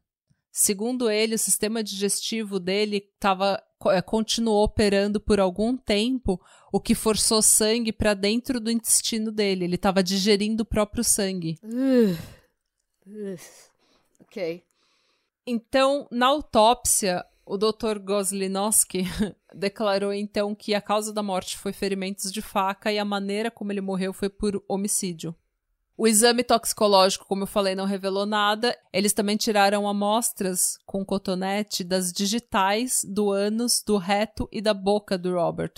Segundo ele, o sistema digestivo dele tava, eh, continuou operando por algum tempo, o que forçou sangue para dentro do intestino dele. Ele estava digerindo o próprio sangue. Ugh. Ugh. Ok. Então, na autópsia, o Dr. Goslinowski declarou então que a causa da morte foi ferimentos de faca e a maneira como ele morreu foi por homicídio. O exame toxicológico, como eu falei, não revelou nada. Eles também tiraram amostras com cotonete das digitais, do ânus, do reto e da boca do Robert.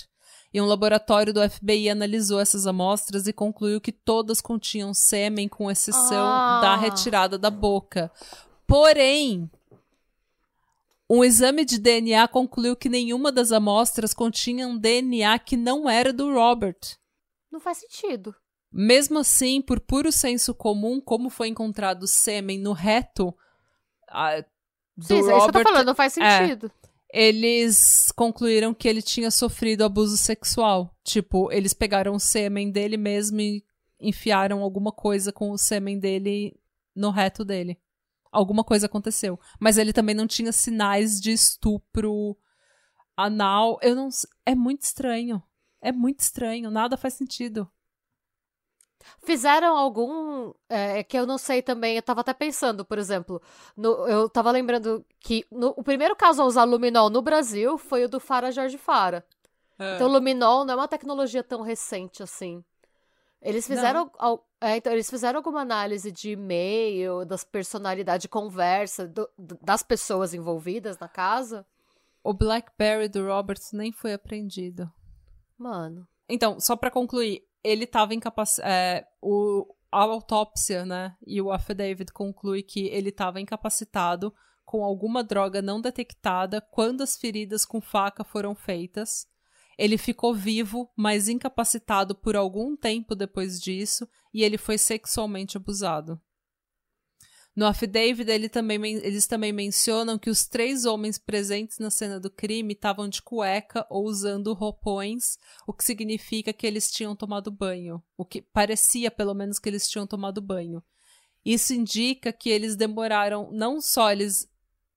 E um laboratório do FBI analisou essas amostras e concluiu que todas continham sêmen, com exceção Ah. da retirada da boca. Porém, um exame de DNA concluiu que nenhuma das amostras continha um DNA que não era do Robert. Não faz sentido. Mesmo assim, por puro senso comum, como foi encontrado sêmen no reto ah, do Sim, é isso que eu Robert, tô falando, não faz é. sentido. eles concluíram que ele tinha sofrido abuso sexual. Tipo, eles pegaram o sêmen dele mesmo e enfiaram alguma coisa com o sêmen dele no reto dele. Alguma coisa aconteceu. Mas ele também não tinha sinais de estupro anal. Eu não. É muito estranho. É muito estranho. Nada faz sentido. Fizeram algum. É, que eu não sei também, eu tava até pensando, por exemplo. no- eu tava lembrando que no- o primeiro caso a usar luminol no Brasil foi o do Fara Jorge Fara. Então, luminol não é uma tecnologia tão recente assim. Eles fizeram. al- é, então, eles fizeram alguma análise de e-mail, das personalidades de conversa, do- das pessoas envolvidas na casa? O Blackberry do Robert nem foi apreendido. Mano. Então, só pra concluir, ele estava incapacitado. o, a autópsia, né? E o affidavit conclui que ele estava incapacitado com alguma droga não detectada quando as feridas com faca foram feitas. Ele ficou vivo, mas incapacitado por algum tempo depois disso, e ele foi sexualmente abusado. No affidavit, ele também eles também mencionam que os três homens presentes na cena do crime estavam de cueca ou usando roupões, o que significa que eles tinham tomado banho. O que parecia, pelo menos, que eles tinham tomado banho. Isso indica que eles demoraram, não só eles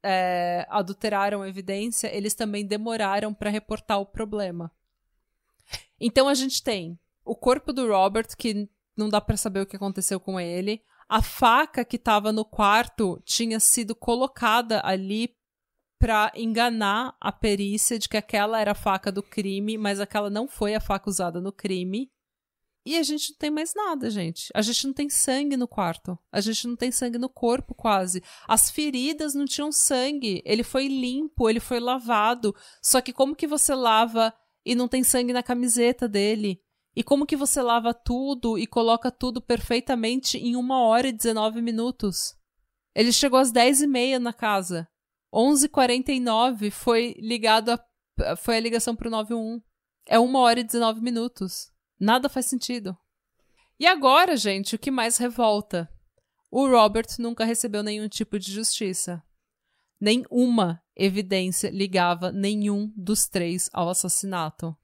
é, adulteraram a evidência, eles também demoraram para reportar o problema. Então a gente tem o corpo do Robert, que não dá para saber o que aconteceu com ele. A faca que estava no quarto tinha sido colocada ali para enganar a perícia de que aquela era a faca do crime, mas aquela não foi a faca usada no crime. E a gente não tem mais nada, gente. A gente não tem sangue no quarto. A gente não tem sangue no corpo, quase. As feridas não tinham sangue. Ele foi limpo, ele foi lavado. Só que como que você lava e não tem sangue na camiseta dele? E como que você lava tudo e coloca tudo perfeitamente em uma hora e 19 minutos? Ele chegou às 10 e meia na casa. 11h49 foi ligado a, foi a ligação pro 91. É uma hora e 19 minutos. Nada faz sentido. E agora, gente, o que mais revolta? O Robert nunca recebeu nenhum tipo de justiça. Nenhuma evidência ligava nenhum dos três ao assassinato.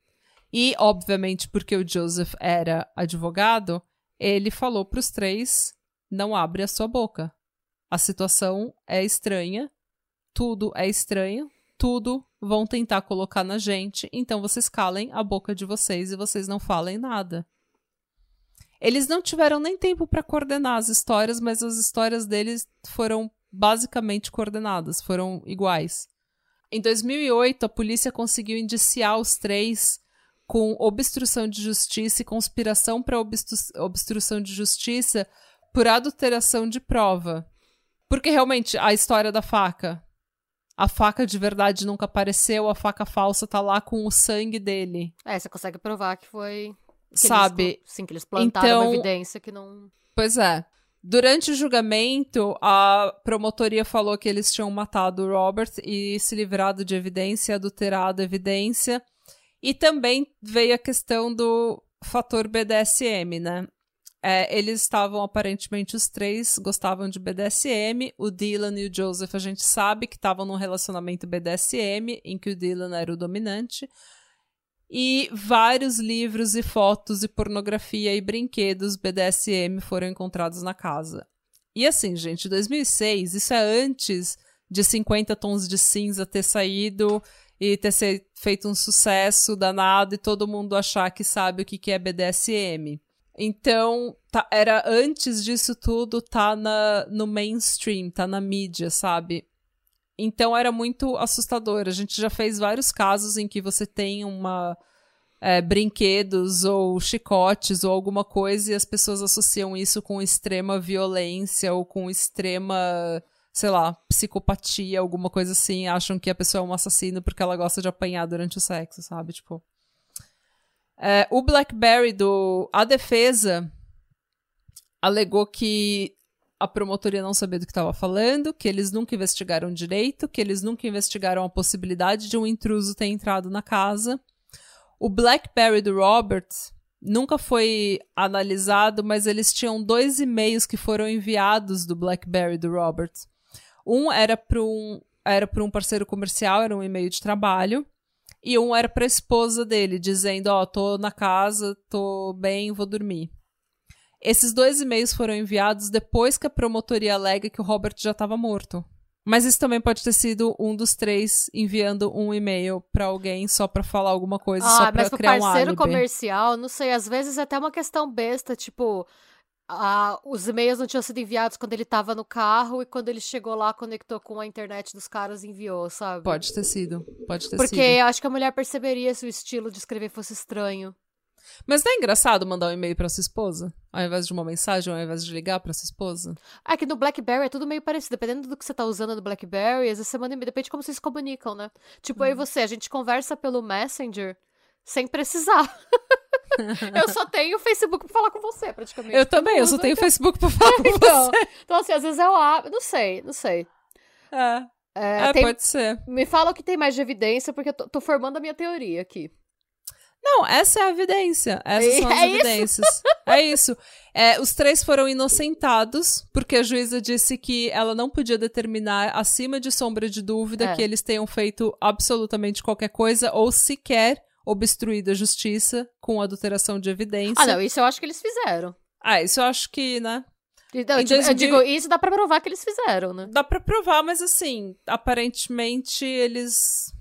E, obviamente, porque o Joseph era advogado, ele falou para os três: não abre a sua boca. A situação é estranha, tudo é estranho, tudo vão tentar colocar na gente, então vocês calem a boca de vocês e vocês não falem nada. Eles não tiveram nem tempo para coordenar as histórias, mas as histórias deles foram basicamente coordenadas, foram iguais. Em 2008, a polícia conseguiu indiciar os três com obstrução de justiça e conspiração para obstru obstrução de justiça por adulteração de prova. Porque realmente a história da faca, a faca de verdade nunca apareceu, a faca falsa tá lá com o sangue dele. É, você consegue provar que foi. que Sabe? Eles, sim, que eles plantaram Então- uma evidência que não. Pois é. Durante o julgamento, a promotoria falou que eles tinham matado o Robert e se livrado de evidência, adulterado evidência. E também veio a questão do fator BDSM, né? É, eles estavam, aparentemente, os três gostavam de BDSM. O Dylan e o Joseph, a gente sabe que estavam num relacionamento BDSM, em que o Dylan era o dominante. E vários livros e fotos e pornografia e brinquedos BDSM foram encontrados na casa. E assim, gente, 2006, isso é antes de 50 Tons de Cinza ter saído e ter se- feito um sucesso danado e todo mundo achar que sabe o que que é BDSM. Então, tá- era antes disso tudo, tá na, no mainstream, tá na mídia, sabe? Então era muito assustador. A gente já fez vários casos em que você tem uma. é, brinquedos ou chicotes ou alguma coisa e as pessoas associam isso com extrema violência ou com extrema, sei lá, psicopatia, alguma coisa assim, acham que a pessoa é um assassino porque ela gosta de apanhar durante o sexo, sabe? Tipo. É, o Blackberry do. A defesa alegou que a promotoria não sabia do que estava falando, que eles nunca investigaram direito, que eles nunca investigaram a possibilidade de um intruso ter entrado na casa. O BlackBerry do Robert nunca foi analisado, mas eles tinham dois e-mails que foram enviados do BlackBerry do Robert. Um era para um, era um parceiro comercial, era um e-mail de trabalho, e um era para a esposa dele, dizendo: Ó, oh, tô na casa, tô bem, vou dormir. Esses dois e-mails foram enviados depois que a promotoria alega que o Robert já estava morto. Mas isso também pode ter sido um dos três enviando um e-mail para alguém só para falar alguma coisa, ah, só para mas criar um parceiro álibi. comercial, não sei, às vezes é até uma questão besta, tipo, os e-mails não tinham sido enviados quando ele estava no carro e quando ele chegou lá, conectou com a internet dos caras e enviou, sabe? Pode ter sido, pode ter Porque sido. eu acho que a mulher perceberia se o estilo de escrever fosse estranho. Mas não é engraçado mandar um e-mail pra sua esposa? Ao invés de uma mensagem, ao invés de ligar pra sua esposa? Ah, que no BlackBerry é tudo meio parecido. Dependendo do que você tá usando no BlackBerry, às vezes você manda e-mail, depende de como vocês se comunicam, né? Tipo, eu e você, a gente conversa pelo Messenger sem precisar. eu só tenho o Facebook pra falar com você, praticamente. Eu também, eu só tenho o então. Facebook pra falar com Então, você. então, assim, às vezes eu abro. Não sei, não sei. É, É, é, tem- pode ser. Me fala o que tem mais de evidência, porque eu tô, tô formando a minha teoria aqui. Não, essa é a evidência. Essas são as É isso? evidências. É isso. É, os três foram inocentados, porque a juíza disse que ela não podia determinar, acima de sombra de dúvida, É. que eles tenham feito absolutamente qualquer coisa ou sequer obstruído a justiça com adulteração de evidência. Ah, não, isso eu acho que eles fizeram. Ah, isso eu acho que, né? Então, eu 2000 digo, isso dá pra provar que eles fizeram, né? Dá pra provar, mas assim, aparentemente eles.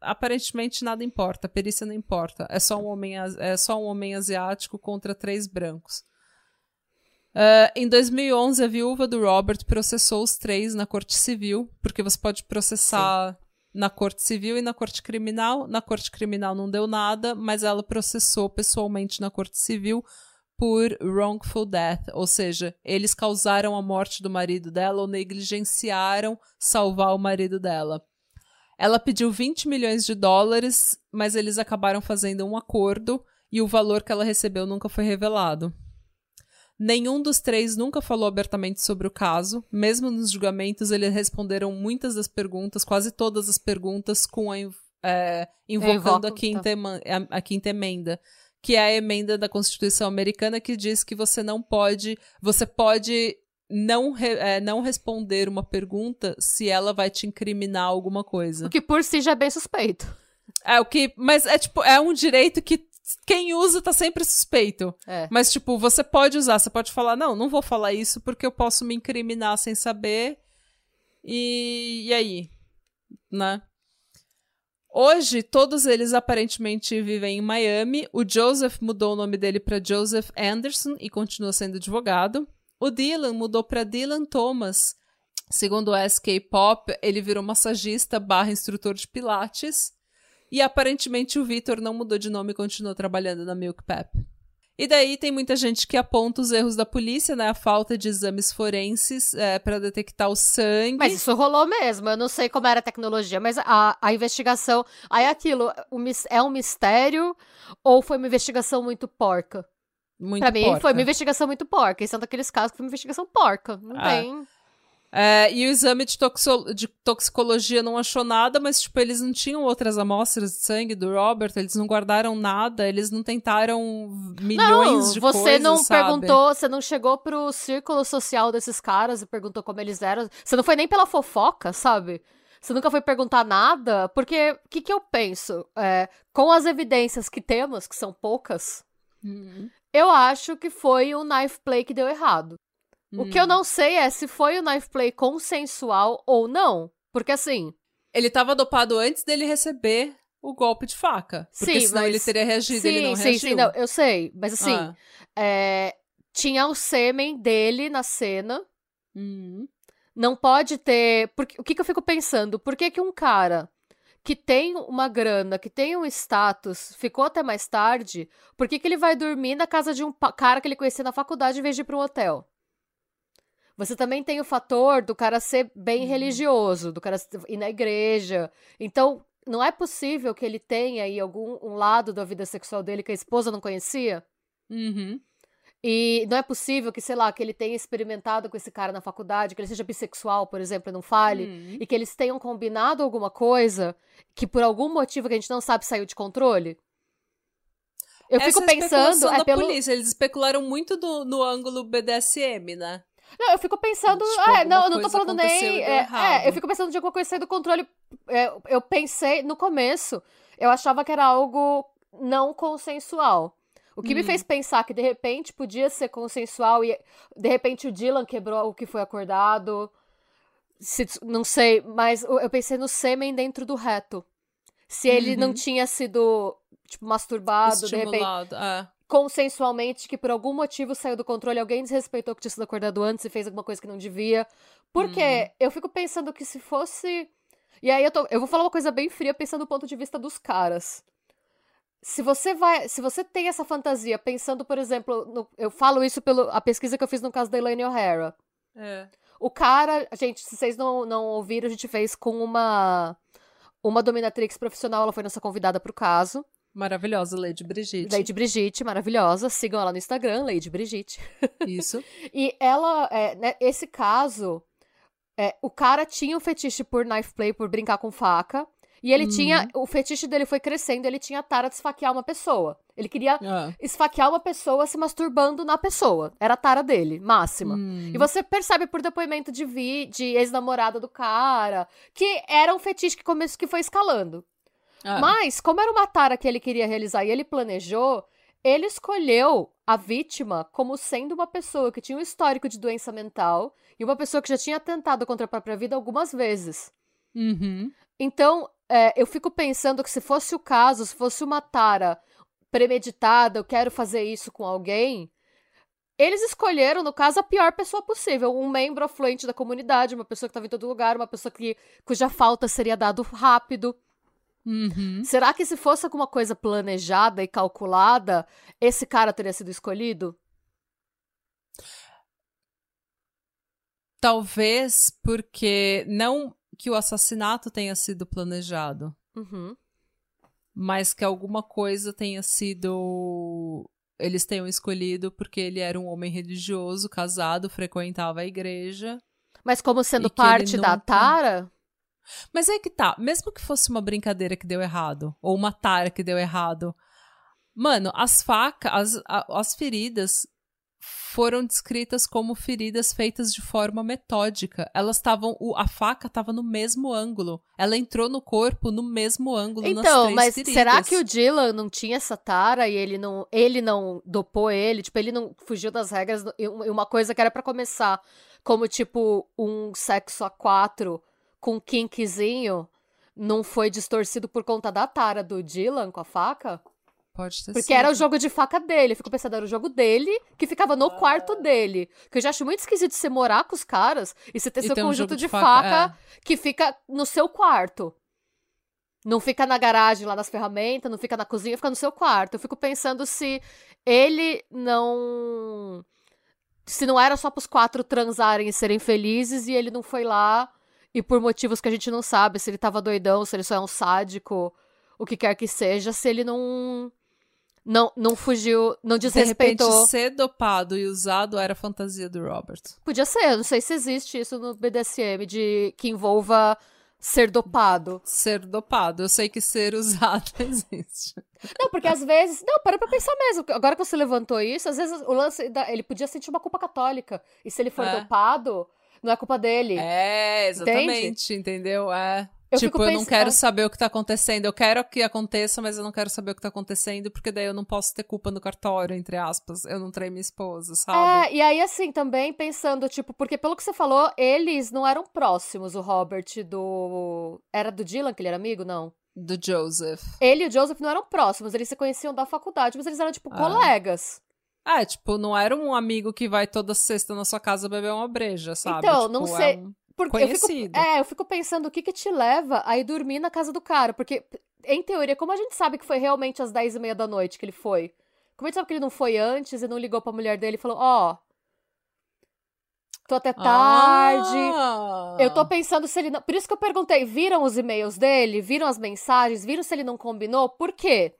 Aparentemente nada importa, a perícia não importa. É só um homem, é só um homem asiático contra três brancos. Ah, em 2011, a viúva do Robert processou os três na corte civil, porque você pode processar na corte civil e na corte criminal. Na corte criminal não deu nada, mas ela processou pessoalmente na corte civil por wrongful death, ou seja, eles causaram a morte do marido dela ou negligenciaram salvar o marido dela. Ela pediu 20 milhões de dólares, mas eles acabaram fazendo um acordo e o valor que ela recebeu nunca foi revelado. Nenhum dos três nunca falou abertamente sobre o caso. Mesmo nos julgamentos, eles responderam muitas das perguntas, quase todas as perguntas, com a, é, invocando invoco, a, quinta ema- a- a quinta emenda, que é a emenda da Constituição americana que diz que você não pode, você pode não, re- é, não responder uma pergunta se ela vai te incriminar alguma coisa. O que por si já é bem suspeito. É o que, mas é tipo, é um direito que quem usa tá sempre suspeito. É. Mas, tipo, você pode usar, você pode falar, não, não vou falar isso porque eu posso me incriminar sem saber. E, e aí? Né? Hoje, todos eles aparentemente vivem em Miami. O Joseph mudou o nome dele para Joseph Anderson e continua sendo advogado. O Dylan mudou para Dylan Thomas. Segundo o SK Pop, ele virou massagista barra instrutor de pilates. E aparentemente o Vitor não mudou de nome e continuou trabalhando na Milk Pep. E daí tem muita gente que aponta os erros da polícia, né? A falta de exames forenses é, para detectar o sangue. Mas isso rolou mesmo. Eu não sei como era a tecnologia, mas a, a investigação. Aí é aquilo, o é um mistério ou foi uma investigação muito porca? Muito pra mim, porca. foi uma investigação muito porca. É um daqueles casos que foi uma investigação porca. Não Ah. tem. É, e o exame de, toxo- de toxicologia não achou nada, mas, tipo, eles não tinham outras amostras de sangue do Robert, eles não guardaram nada, eles não tentaram milhões não, de você coisas, não sabe? perguntou, você não chegou pro círculo social desses caras e perguntou como eles eram. Você não foi nem pela fofoca, sabe? Você nunca foi perguntar nada, porque o que, que eu penso? É, com as evidências que temos, que são poucas, Uhum. eu acho que foi o knife play que deu errado. O que Hum. eu não sei é se foi o knife play consensual ou não. Porque assim, Ele tava dopado antes dele receber o golpe de faca. Porque Sim, senão mas- ele teria reagido, sim, ele não sim, reagiu. sim, não, eu sei. Mas assim, Ah. é, tinha o sêmen dele na cena. Uhum. Não pode ter. Porque, o que, que eu fico pensando? Por que, que um cara que tem uma grana, que tem um status, ficou até mais tarde, por que, que ele vai dormir na casa de um cara que ele conhecia na faculdade em vez de ir pra um hotel? Você também tem o fator do cara ser bem Uhum. religioso, do cara ir na igreja. Então, não é possível que ele tenha aí algum um lado da vida sexual dele que a esposa não conhecia? Uhum. E não é possível que, sei lá, que ele tenha experimentado com esse cara na faculdade, que ele seja bissexual, por exemplo, e não fale, Hum. e que eles tenham combinado alguma coisa que por algum motivo que a gente não sabe saiu de controle? Eu Essa fico é pensando, é pelo, polícia. Eles especularam muito do- no ângulo BDSM, né? Não, eu fico pensando. Tipo, é, alguma não, eu não tô falando nem. É, é, eu fico pensando de alguma coisa sair do controle. É, eu pensei, no começo, eu achava que era algo não consensual. O que me Hum. fez pensar que de repente podia ser consensual e de repente o Dylan quebrou o que foi acordado. Se- não sei, mas eu pensei no sêmen dentro do reto. Se ele não Uhum. tinha sido, tipo, masturbado, de repente Estimulado. É. consensualmente que por algum motivo saiu do controle, alguém desrespeitou que tinha sido acordado antes e fez alguma coisa que não devia. Porque Uhum. eu fico pensando que se fosse. E aí eu, tô... eu vou falar uma coisa bem fria pensando do ponto de vista dos caras. Se você vai. Se você tem essa fantasia, pensando, por exemplo, no- eu falo isso pela pesquisa que eu fiz no caso da Elaine O'Hara. É. O cara, gente, se vocês não, não ouviram, a gente fez com uma. Uma dominatrix profissional, ela foi nossa convidada pro caso. Maravilhosa, Lady Brigitte. Lady Brigitte, maravilhosa. Sigam ela no Instagram, Lady Brigitte. Isso. E ela, é, né, esse caso, é, o cara tinha um fetiche por knife play, por brincar com faca. E ele Uhum. tinha. O fetiche dele foi crescendo, ele tinha a tara de esfaquear uma pessoa. Ele queria Ah. esfaquear uma pessoa se masturbando na pessoa. Era a tara dele, máxima. Hum. E você percebe por depoimento de, vi, de ex-namorada do cara que era um fetiche que, come, que foi escalando. Ah. Mas, como era uma tara que ele queria realizar e ele planejou, ele escolheu a vítima como sendo uma pessoa que tinha um histórico de doença mental e uma pessoa que já tinha tentado contra a própria vida algumas vezes. Uhum. Então, é, eu fico pensando que se fosse o caso, se fosse uma tara premeditada, eu quero fazer isso com alguém, eles escolheram, no caso, a pior pessoa possível. Um membro afluente da comunidade, uma pessoa que estava em todo lugar, uma pessoa que, cuja falta seria dado rápido. Uhum. Será que se fosse alguma coisa planejada e calculada, esse cara teria sido escolhido? Talvez porque não que o assassinato tenha sido planejado, Uhum. mas que alguma coisa tenha sido. Eles tenham escolhido porque ele era um homem religioso, casado, frequentava a igreja. Mas como sendo parte da nunca- tara? Mas é que tá, mesmo que fosse uma brincadeira que deu errado, ou uma tara que deu errado, mano, as facas, as, as feridas foram descritas como feridas feitas de forma metódica. Elas estavam, a faca estava no mesmo ângulo. Ela entrou no corpo no mesmo ângulo nas Então, três mas feridas. será que o Dylan não tinha essa tara e ele não, ele não dopou ele? Tipo, ele não fugiu das regras? E um- e uma coisa que era pra começar como, tipo, um sexo a quatro com kinkzinho não foi distorcido por conta da tara do Dylan com a faca? Pode ter Porque sido. era o jogo de faca dele. Eu fico pensando, era o jogo dele que ficava Ah. no quarto dele. Que eu já acho muito esquisito você morar com os caras e você ter E seu um conjunto jogo de, de faca, faca, que fica no seu quarto. Não fica na garagem, lá nas ferramentas, não fica na cozinha, fica no seu quarto. Eu fico pensando se ele não. Se não era só pros quatro transarem e serem felizes e ele não foi lá e por motivos que a gente não sabe, se ele tava doidão, se ele só é um sádico, o que quer que seja, se ele não. Não, não fugiu, não De repente, desrespeitou. ser dopado e usado era fantasia do Robert. Podia ser, eu não sei se existe isso no BDSM de que envolva ser dopado. Ser dopado. Eu sei que ser usado existe. Não, porque às vezes. Não, para pra pensar mesmo. Agora que você levantou isso, às vezes o lance. Da, ele podia sentir uma culpa católica. E se ele for É. dopado, não é culpa dele. É, exatamente, entendeu? É. Eu tipo, eu não quero é. saber o que tá acontecendo. Eu quero que aconteça, mas eu não quero saber o que tá acontecendo, porque daí eu não posso ter culpa no cartório, entre aspas. Eu não traí minha esposa, sabe? É, e aí assim, também pensando, tipo, porque pelo que você falou, eles não eram próximos, o Robert do. Era do Dylan, que ele era amigo? Não. Do Joseph. Ele e o Joseph não eram próximos, eles se conheciam da faculdade, mas eles eram, tipo, Ah. colegas. É, tipo, não era um amigo que vai toda sexta na sua casa beber uma breja, sabe? Então, Tipo, não é sei- um- Porque eu fico, é, eu fico pensando o que que te leva a ir dormir na casa do cara. Porque, em teoria, como a gente sabe que foi realmente às 10 e meia da noite que ele foi? Como a gente sabe que ele não foi antes e não ligou pra mulher dele e falou, ó... tô até tarde... Ah. Eu tô pensando se ele não. Por isso que eu perguntei: viram os e-mails dele? Viram as mensagens? Viram se ele não combinou? Por quê?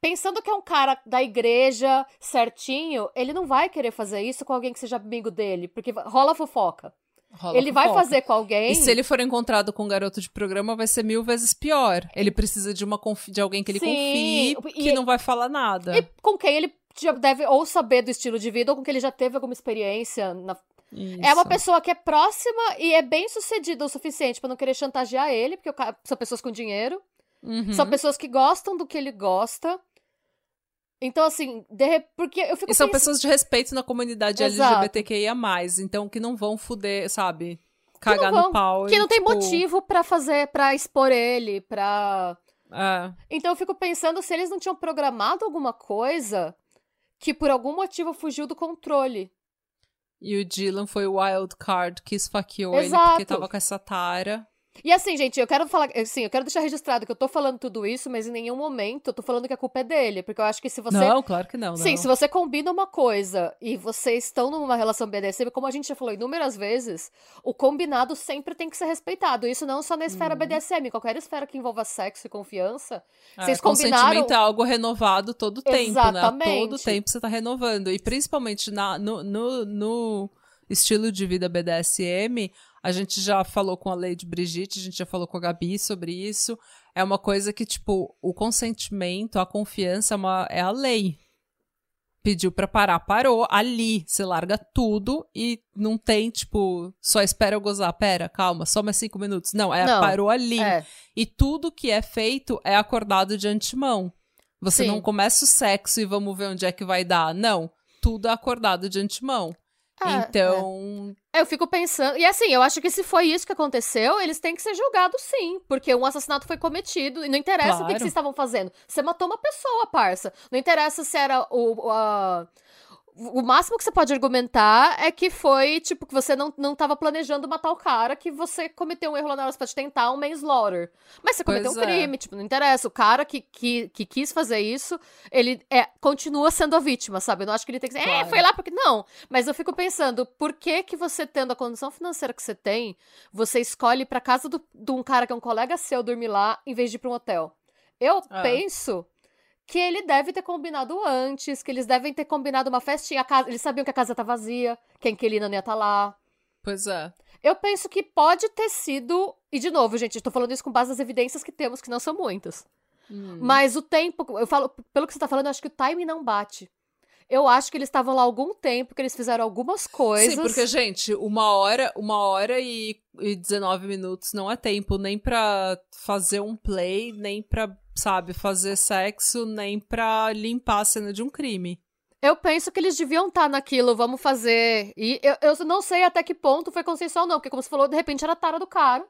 Pensando que é um cara da igreja certinho, ele não vai querer fazer isso com alguém que seja amigo dele, porque rola fofoca. Rola ele vai fofoca. fazer com alguém. E se ele for encontrado com um garoto de programa, vai ser mil vezes pior. Ele precisa de uma confi- de alguém que ele Sim, confie, e- que não vai falar nada. E com quem ele já deve ou saber do estilo de vida, ou com quem ele já teve alguma experiência. na- É uma pessoa que é próxima e é bem sucedida o suficiente pra não querer chantagear ele, porque são pessoas com dinheiro. Uhum. São pessoas que gostam do que ele gosta. Então, assim, de porque eu fico E são pensando- pessoas de respeito na comunidade Exato. LGBTQIA+, então que não vão fuder, sabe? Cagar vão, no pau. que e, não tem tipo, motivo pra fazer, pra expor ele, pra. É. Então eu fico pensando se eles não tinham programado alguma coisa que por algum motivo fugiu do controle. E o Dylan foi o wild card que esfaqueou ele Exato. porque tava com essa tara. E assim, gente, eu quero falar, assim, eu quero deixar registrado que eu tô falando tudo isso, mas em nenhum momento eu tô falando que a culpa é dele, porque eu acho que se você Não, claro que não. não. Sim, se você combina uma coisa e vocês estão numa relação BDSM, como a gente já falou inúmeras vezes, o combinado sempre tem que ser respeitado. Isso não só na esfera Uhum. BDSM, qualquer esfera que envolva sexo e confiança. É, vocês combinaram. Consentimento é algo renovado todo tempo, né? Exatamente. Todo tempo você tá renovando. E principalmente na, no, no, no estilo de vida BDSM, a gente já falou com a Lady Brigitte, a gente já falou com a Gabi sobre isso. É uma coisa que, tipo, o consentimento, a confiança é, uma, é a lei. Pediu pra parar, parou. Ali, você larga tudo e não tem, tipo, só espera eu gozar. Pera, calma, só mais cinco minutos. Não, é Não, parou ali. É. E tudo que é feito é acordado de antemão. Você Sim. não começa o sexo e vamos ver onde é que vai dar. Não. Tudo é acordado de antemão. É, então. Eu fico pensando. E assim, eu acho que se foi isso que aconteceu, eles têm que ser julgados sim. Porque um assassinato foi cometido. E não interessa o que, Claro. que vocês estavam fazendo. Você matou uma pessoa, parça. Não interessa se era o. a- O máximo que você pode argumentar é que foi, tipo, que você não, não tava planejando matar o cara, que você cometeu um erro lá na hora, você pode tentar um manslaughter. Mas você cometeu Pois um é. crime, tipo, não interessa. O cara que, que, que quis fazer isso, ele é, continua sendo a vítima, sabe? Eu não acho que ele tem que dizer, é, Claro. foi lá porque. Não. Mas eu fico pensando, por que que você, tendo a condição financeira que você tem, você escolhe ir pra casa do- de um cara que é um colega seu dormir lá, em vez de ir pra um hotel? Eu É. penso que ele deve ter combinado antes, que eles devem ter combinado uma festinha. Casa, eles sabiam que a casa tá vazia, que a inquilina não ia estar lá. Pois é. Eu penso que pode ter sido. E de novo, gente, tô falando isso com base nas evidências que temos, que não são muitas. Hum. Mas o tempo, eu falo, pelo que você tá falando, eu acho que o time não bate. Eu acho que eles estavam lá algum tempo, que eles fizeram algumas coisas. Sim, porque, gente, uma hora, uma hora e, e 19 minutos não é tempo nem pra fazer um play, nem pra, sabe, fazer sexo, nem pra limpar a cena de um crime. Eu penso que eles deviam estar naquilo, vamos fazer. E eu, eu não sei até que ponto foi consensual, não, porque, como você falou, de repente era a tara do cara.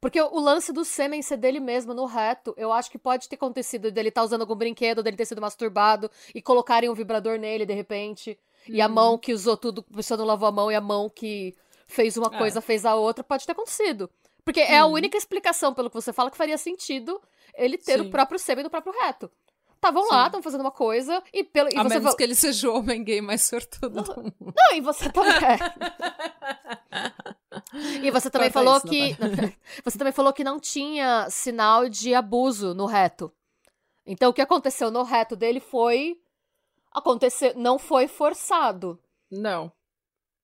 Porque o, lance do sêmen ser dele mesmo, no reto, eu acho que pode ter acontecido dele estar usando algum brinquedo, dele ter sido masturbado e colocarem um vibrador nele, de repente. E a mão que usou tudo, a pessoa não lavou a mão, e a mão que fez uma É. coisa, fez a outra, pode ter acontecido. Porque é a única explicação, pelo que você fala, que faria sentido ele ter Sim. o próprio sêmen no próprio reto. Estavam lá, Sim. estavam fazendo uma coisa, e, pelo, e a você menos falou- que ele seja o homem gay mais sortudo do mundo. Não, e você também. e você também Corta falou isso, que. você também falou que não tinha sinal de abuso no reto. Então o que aconteceu no reto dele foi. Aconteceu. Não foi forçado. Não.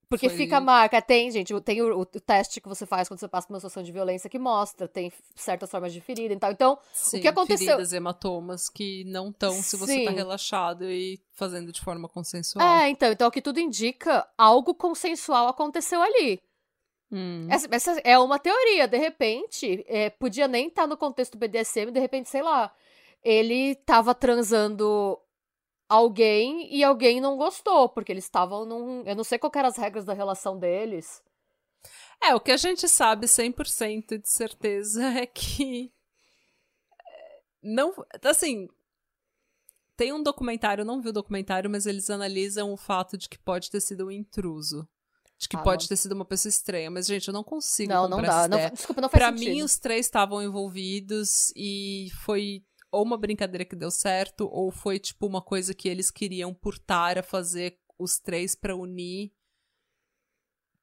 Porque Foi- fica a marca. Tem, gente, tem o, o- o teste que você faz quando você passa por uma situação de violência que mostra, tem certas formas de ferida e tal. Então, Sim, que aconteceu? Feridas, hematomas que não estão se você tá Sim. relaxado e fazendo de forma consensual. é, então, então o que tudo indica, algo consensual aconteceu ali. Hum. Essa, essa é uma teoria, de repente, é, podia nem estar no contexto BDSM, de repente, sei lá, ele tava transando alguém e alguém não gostou, porque eles estavam num. Eu não sei qual eram as regras da relação deles. É, o que a gente sabe 100% de certeza é que. é, Não. Assim. Tem um documentário, eu não vi o documentário, mas eles analisam o fato de que pode ter sido um intruso. De que Ah, pode não. ter sido uma pessoa estranha. Mas, gente, eu não consigo Não, não dá. Não, desculpa, não faz Pra sentido. mim, os três estavam envolvidos e foi ou uma brincadeira que deu certo, ou foi, tipo, uma coisa que eles queriam por Tara fazer os três pra unir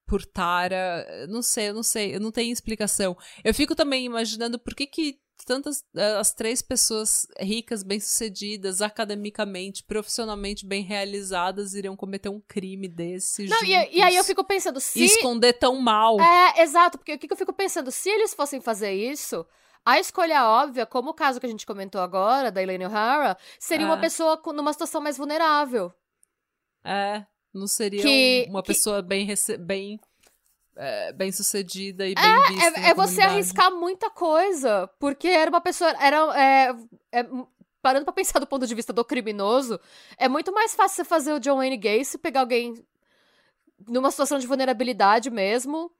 por Tara. Não sei, eu não sei, eu não tenho explicação. Eu fico também imaginando por que que tantas eh, as três pessoas ricas, bem-sucedidas, academicamente, profissionalmente bem realizadas iriam cometer um crime desse Não, e, e aí eu fico pensando, se. esconder tão mal. É, exato, porque o que que eu fico pensando? Se eles fossem fazer isso, a escolha óbvia, como o caso que a gente comentou agora, da Elaine O'Hara, seria uma É. pessoa com- numa situação mais vulnerável. É, não seria Que- um- uma que- pessoa bem, rece- bem, é, bem sucedida e bem vista. na É, é você arriscar muita coisa, porque era uma pessoa. Era, é, é, parando pra pensar do ponto de vista do criminoso, é muito mais fácil você fazer o John Wayne Gacy, pegar alguém numa situação de vulnerabilidade mesmo,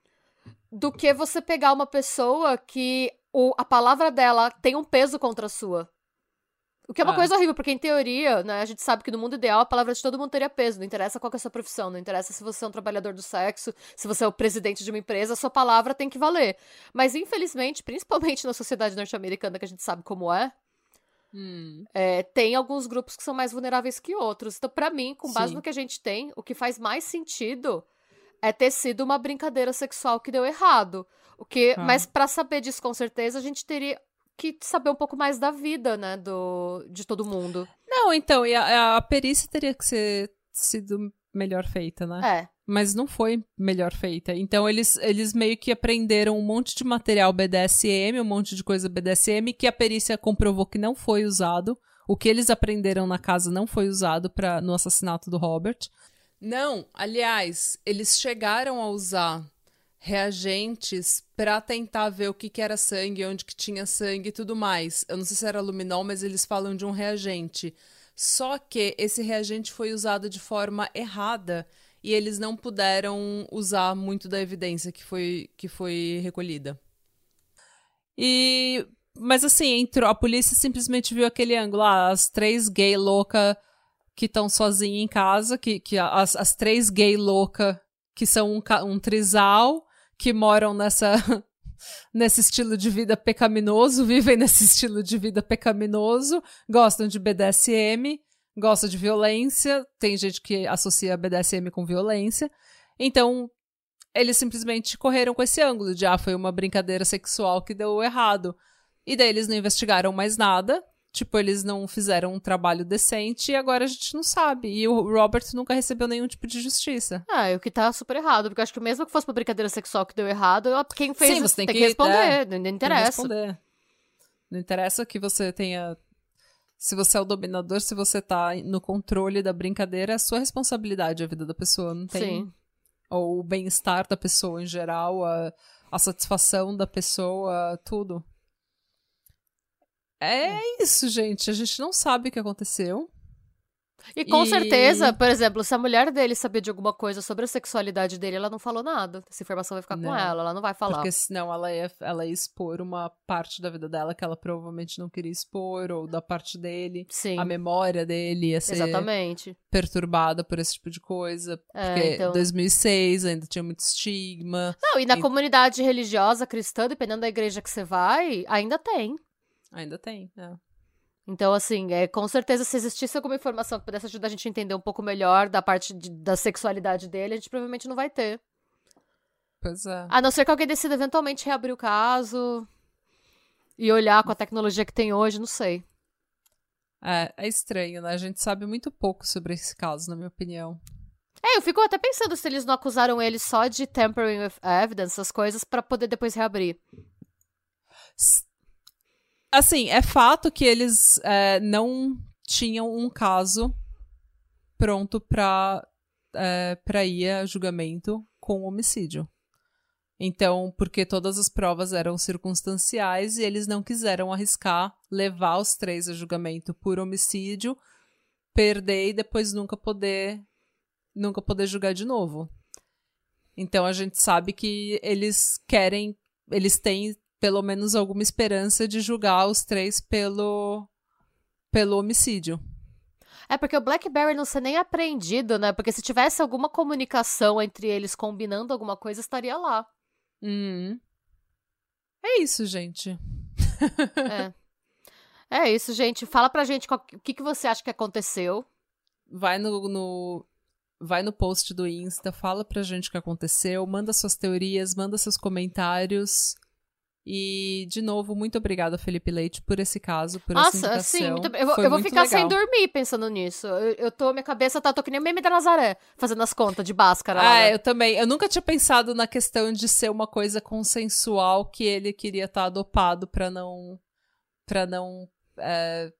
do que você pegar uma pessoa que o, a palavra dela tem um peso contra a sua. O que é uma Ah. coisa horrível, porque em teoria, né, a gente sabe que no mundo ideal a palavra de todo mundo teria peso. Não interessa qual que é a sua profissão, não interessa se você é um trabalhador do sexo, se você é o presidente de uma empresa, a sua palavra tem que valer. Mas infelizmente, principalmente na sociedade norte-americana, que a gente sabe como é, Hum, é, tem alguns grupos que são mais vulneráveis que outros. Então, pra mim, com base Sim. no que a gente tem, o que faz mais sentido é ter sido uma brincadeira sexual que deu errado. O que, Ah. mas pra saber disso com certeza, a gente teria que saber um pouco mais da vida, né, do de todo mundo. Não, então, e a, a perícia teria que ser sido melhor feita, né? É. Mas não foi melhor feita. Então eles, eles meio que aprenderam um monte de material BDSM, um monte de coisa BDSM, que a perícia comprovou que não foi usado. O que eles aprenderam na casa não foi usado pra, no assassinato do Robert. Não, aliás, eles chegaram a usar reagentes pra tentar ver o que, que era sangue, onde que tinha sangue e tudo mais. Eu não sei se era luminol, mas eles falam de um reagente. Só que esse reagente foi usado de forma errada e eles não puderam usar muito da evidência que foi, que foi recolhida. E mas assim, entrou, a polícia simplesmente viu aquele ângulo, ah, as três gay louca que estão sozinhas em casa, que, que as, as três gay louca que são um, um trisal, que moram nessa nesse estilo de vida pecaminoso, vivem nesse estilo de vida pecaminoso, gostam de BDSM, gostam de violência, tem gente que associa BDSM com violência. Então, eles simplesmente correram com esse ângulo de ah, foi uma brincadeira sexual que deu errado. E daí eles não investigaram mais nada. Tipo, eles não fizeram um trabalho decente e agora a gente não sabe. E o Robert nunca recebeu nenhum tipo de justiça. Ah, e o que tá super errado, porque eu acho que mesmo que fosse uma brincadeira sexual que deu errado, quem fez Sim, você tem tem, que- que responder, é, não, não Tem que interessa. responder. Não interessa que você tenha. Se você é o dominador, se você tá no controle da brincadeira, é sua responsabilidade a vida da pessoa. Não tem. Sim. Ou o bem-estar da pessoa em geral, a, a satisfação da pessoa, tudo. É isso, gente. A gente não sabe o que aconteceu. E com E- certeza, por exemplo, se a mulher dele sabia de alguma coisa sobre a sexualidade dele, ela não falou nada. Essa informação vai ficar Não. com ela, ela não vai falar. Porque senão ela ia, ela ia expor uma parte da vida dela que ela provavelmente não queria expor, ou da parte dele. Sim, A memória dele ia ser exatamente. perturbada por esse tipo de coisa. É, Porque então- 2006 ainda tinha muito estigma. Não, e na E- comunidade religiosa cristã, dependendo da igreja que você vai, ainda tem. Ainda tem, né? Então, assim, é, com certeza, se existisse alguma informação que pudesse ajudar a gente a entender um pouco melhor da parte de- da sexualidade dele, a gente provavelmente não vai ter. Pois é. A não ser que alguém decida eventualmente reabrir o caso e olhar com a tecnologia que tem hoje, não sei. é. É estranho, né? A gente sabe muito pouco sobre esse caso, na minha opinião. É, eu fico até pensando se eles não acusaram ele só de tampering with evidence, essas coisas, pra poder depois reabrir. S- Assim, é fato que eles é, não tinham um caso pronto pra, é, pra ir a julgamento com homicídio. Então, porque todas as provas eram circunstanciais e eles não quiseram arriscar levar os três a julgamento por homicídio, perder e depois nunca poder nunca poder julgar de novo. Então a gente sabe que eles querem, eles têm pelo menos alguma esperança de julgar os três pelo pelo homicídio. É porque o BlackBerry não ser nem apreendido, né? Porque se tivesse alguma comunicação entre eles combinando alguma coisa, estaria lá. Hum. É isso, gente. É. É isso, gente. Fala pra gente qual- o que, que você acha que aconteceu. Vai no, no- vai no post do Insta, fala pra gente o que aconteceu, manda suas teorias, manda seus comentários. E, de novo, muito obrigada, Felipe Leite, por esse caso, por essa Nossa, indicação. sim, muito- eu, eu vou ficar sem legal. dormir pensando nisso. Eu, eu tô, minha cabeça tá, tô que nem o meme da Nazaré, fazendo as contas de Bhaskara. lá, Ah, né? eu também. Eu nunca tinha pensado na questão de ser uma coisa consensual que ele queria estar adopado pra não. pra não. é,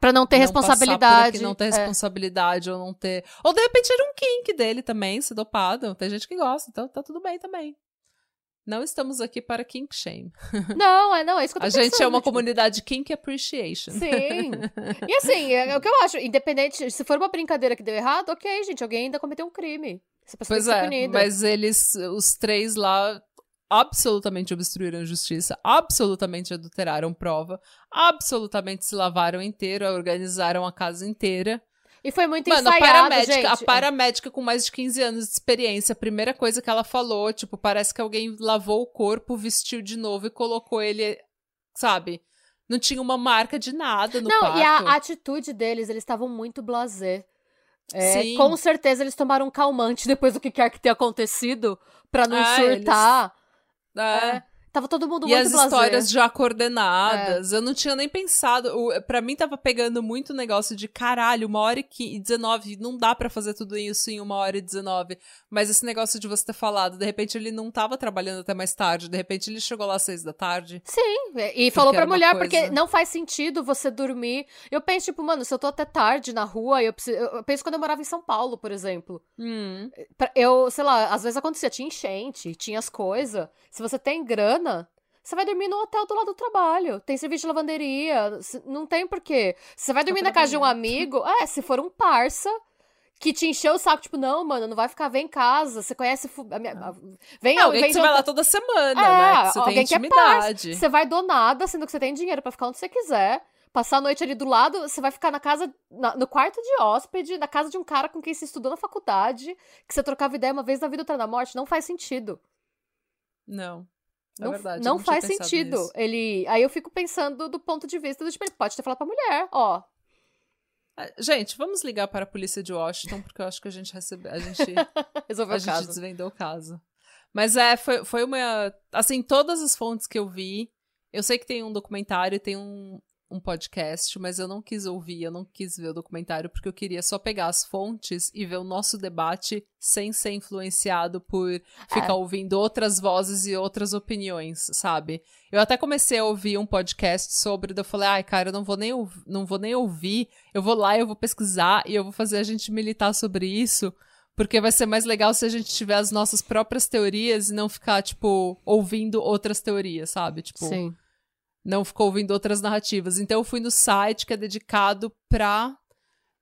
Pra não ter não responsabilidade. aqui, não ter É. responsabilidade, ou não ter. Ou de repente era um kink dele também, ser dopado. Tem gente que gosta, então tá tudo bem também. Não estamos aqui para kink shame. Não, é, não, é isso que eu tô A gente é uma tipo, comunidade kink appreciation. Sim. E assim, é, é o que eu acho, independente, se for uma brincadeira que deu errado, ok, gente, alguém ainda cometeu um crime. Essa pessoa Pois é, punida. mas eles, os três lá, absolutamente obstruíram a justiça, absolutamente adulteraram prova, absolutamente se lavaram inteiro, organizaram a casa inteira. E foi muito Mano, a ensaiado, paramédica, gente. a paramédica com mais de 15 anos de experiência, a primeira coisa que ela falou, tipo, parece que alguém lavou o corpo, vestiu de novo e colocou ele, sabe? Não tinha uma marca de nada no Não, quarto. e a atitude deles, eles estavam muito blasé. É, Sim. com certeza eles tomaram um calmante depois do que quer que tenha acontecido, pra não Ah, surtar. É. É. Tava todo mundo E muito as blasé. histórias já coordenadas. Eu não tinha nem pensado. O, pra mim tava pegando muito o negócio de caralho, uma hora e qui- e 19. Não dá pra fazer tudo isso em uma hora e 19. Mas esse negócio de você ter falado, de repente ele não tava trabalhando até mais tarde. De repente ele chegou lá às seis da tarde. Sim, e falou pra mulher, coisa- porque não faz sentido você dormir. Eu penso, tipo, mano, se eu tô até tarde na rua, eu, preciso, eu penso quando eu morava em São Paulo, por exemplo. Hum. Eu, sei lá, às vezes acontecia, tinha enchente, tinha as coisas. Se você tem grana, você vai dormir no hotel do lado do trabalho. Tem serviço de lavanderia. Não tem porquê. Você vai dormir na casa de um amigo. É, se for um parça que te encheu o saco, tipo, não, mano, não vai ficar, vem em casa. Você conhece. a minha- a- Vem, É, alguém vem que você vai lá toda semana, É, né? Que você alguém tem que é. Você vai do nada, sendo que você tem dinheiro pra ficar onde você quiser. Passar a noite ali do lado, você vai ficar na casa, na- no quarto de hóspede, na casa de um cara com quem você estudou na faculdade, que você trocava ideia uma vez na vida, outra na morte. Não faz sentido. Não. É não verdade. não tinha faz sentido. nisso. Ele. Aí eu fico pensando do ponto de vista do tipo, ele pode ter falado pra mulher, ó. Ah, Gente, vamos ligar para a polícia de Washington, porque eu acho que a gente recebe. A gente Resolveu a o gente caso. desvendou o caso. Mas é, foi, foi uma. Assim, todas as fontes que eu vi. Eu sei que tem um documentário tem um, um podcast, mas eu não quis ouvir, eu não quis ver o documentário, porque eu queria só pegar as fontes e ver o nosso debate sem ser influenciado por ficar ouvindo outras vozes e outras opiniões, sabe? Eu até comecei a ouvir um podcast sobre, eu falei, ai, cara, eu não vou nem, não vou nem ouvir, eu vou lá, eu vou pesquisar e eu vou fazer a gente militar sobre isso. Porque vai ser mais legal se a gente tiver as nossas próprias teorias e não ficar, tipo, ouvindo outras teorias, sabe? Tipo, Sim. Não ficou ouvindo outras narrativas. Então eu fui no site que é dedicado pra,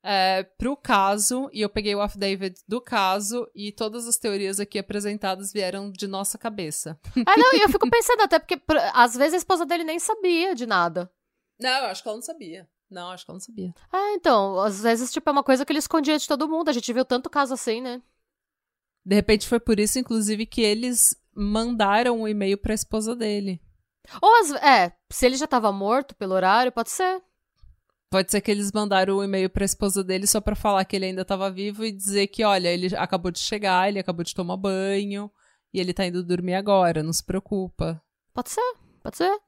é, pro caso, e eu peguei o affidavit do caso, e todas as teorias aqui apresentadas vieram de nossa cabeça. Ah, não, e eu fico pensando até porque às vezes a esposa dele nem sabia de nada. Não, eu acho que ela não sabia. Não, acho que ela não sabia. Ah, então, às vezes, tipo, é uma coisa que ele escondia de todo mundo. A gente viu tanto caso assim, né? De repente foi por isso, inclusive, que eles mandaram um e-mail pra esposa dele. Ou, às, é, se ele já tava morto pelo horário, pode ser. Pode ser que eles mandaram o e-mail pra esposa dele só pra falar que ele ainda tava vivo e dizer que, olha, ele acabou de chegar, ele acabou de tomar banho e ele tá indo dormir agora, não se preocupa. Pode ser, pode ser.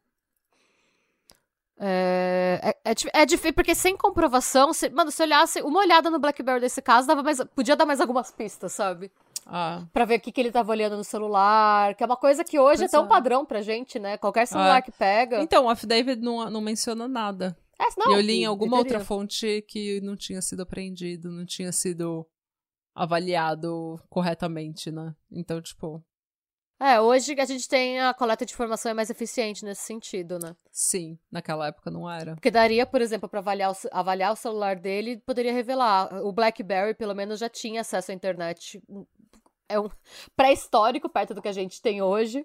É, é, é, é difícil, porque sem comprovação, se, mano, se olhasse uma olhada no Blackberry desse caso, dava mais, podia dar mais algumas pistas, sabe? Ah, Pra ver o que, que ele tava olhando no celular, que é uma coisa que hoje Pois é tão é. padrão pra gente, né? Qualquer celular Ah. que pega. Então, o affidavit não, não menciona nada. É, não, eu li em alguma outra fonte que não tinha sido apreendido, não tinha sido avaliado corretamente, né? Então, tipo, É, hoje a gente tem a coleta de informação é mais eficiente nesse sentido, né? sim, naquela época não era. Porque daria, por exemplo, pra avaliar o, avaliar o celular dele, poderia revelar. O BlackBerry, pelo menos, já tinha acesso à internet. É um pré-histórico perto do que a gente tem hoje.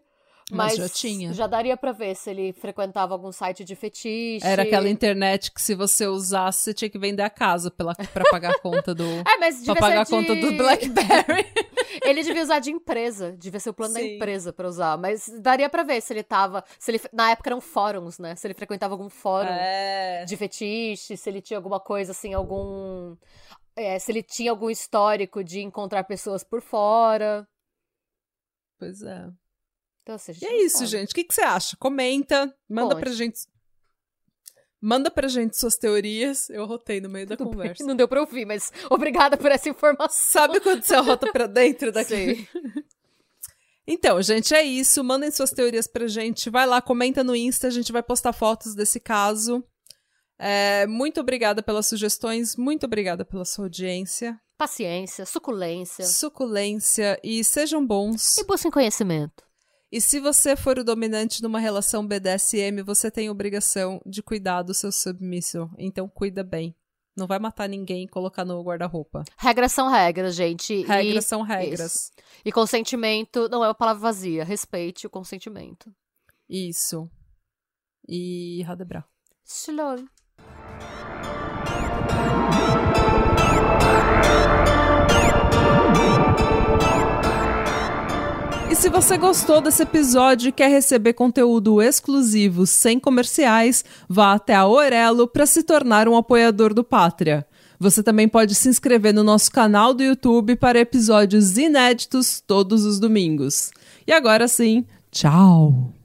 Mas já tinha. Já daria pra ver se ele frequentava algum site de fetiche. Era aquela internet que se você usasse, você tinha que vender a casa pela, pra pagar a conta do... É, mas pra devia pagar a conta do BlackBerry. Ele devia usar de empresa, devia ser o plano da Sim. empresa pra usar, mas daria pra ver se ele tava, se ele na época eram fóruns, né? Se ele frequentava algum fórum é... de fetiche, se ele tinha alguma coisa assim, algum é, se ele tinha algum histórico de encontrar pessoas por fora. Pois é. Então, assim, E é isso, sabe. gente. O que, que você acha? Comenta, manda Conte. pra gente. Manda pra gente suas teorias. Eu rotei no meio da conversa. Não deu pra ouvir, mas obrigada por essa informação. Sabe quando você rota pra dentro daqui? Então, gente, é isso. Mandem suas teorias pra gente. Vai lá, comenta no Insta, a gente vai postar fotos desse caso. É, muito obrigada pelas sugestões, muito obrigada pela sua audiência, Paciência, suculência suculência e sejam bons. e busquem conhecimento. E se você for o dominante numa relação BDSM, você tem obrigação de cuidar do seu submisso. Então cuida bem. Não vai matar ninguém e colocar no guarda-roupa. Regras são regras, gente. Regras e... são regras. E consentimento não é uma palavra vazia. Respeite o consentimento. Isso. E Radebra. Shalom. Se você gostou desse episódio e quer receber conteúdo exclusivo sem comerciais, vá até a Orelo para se tornar um apoiador do Pátria. Você também pode se inscrever no nosso canal do YouTube para episódios inéditos todos os domingos. E agora sim, tchau!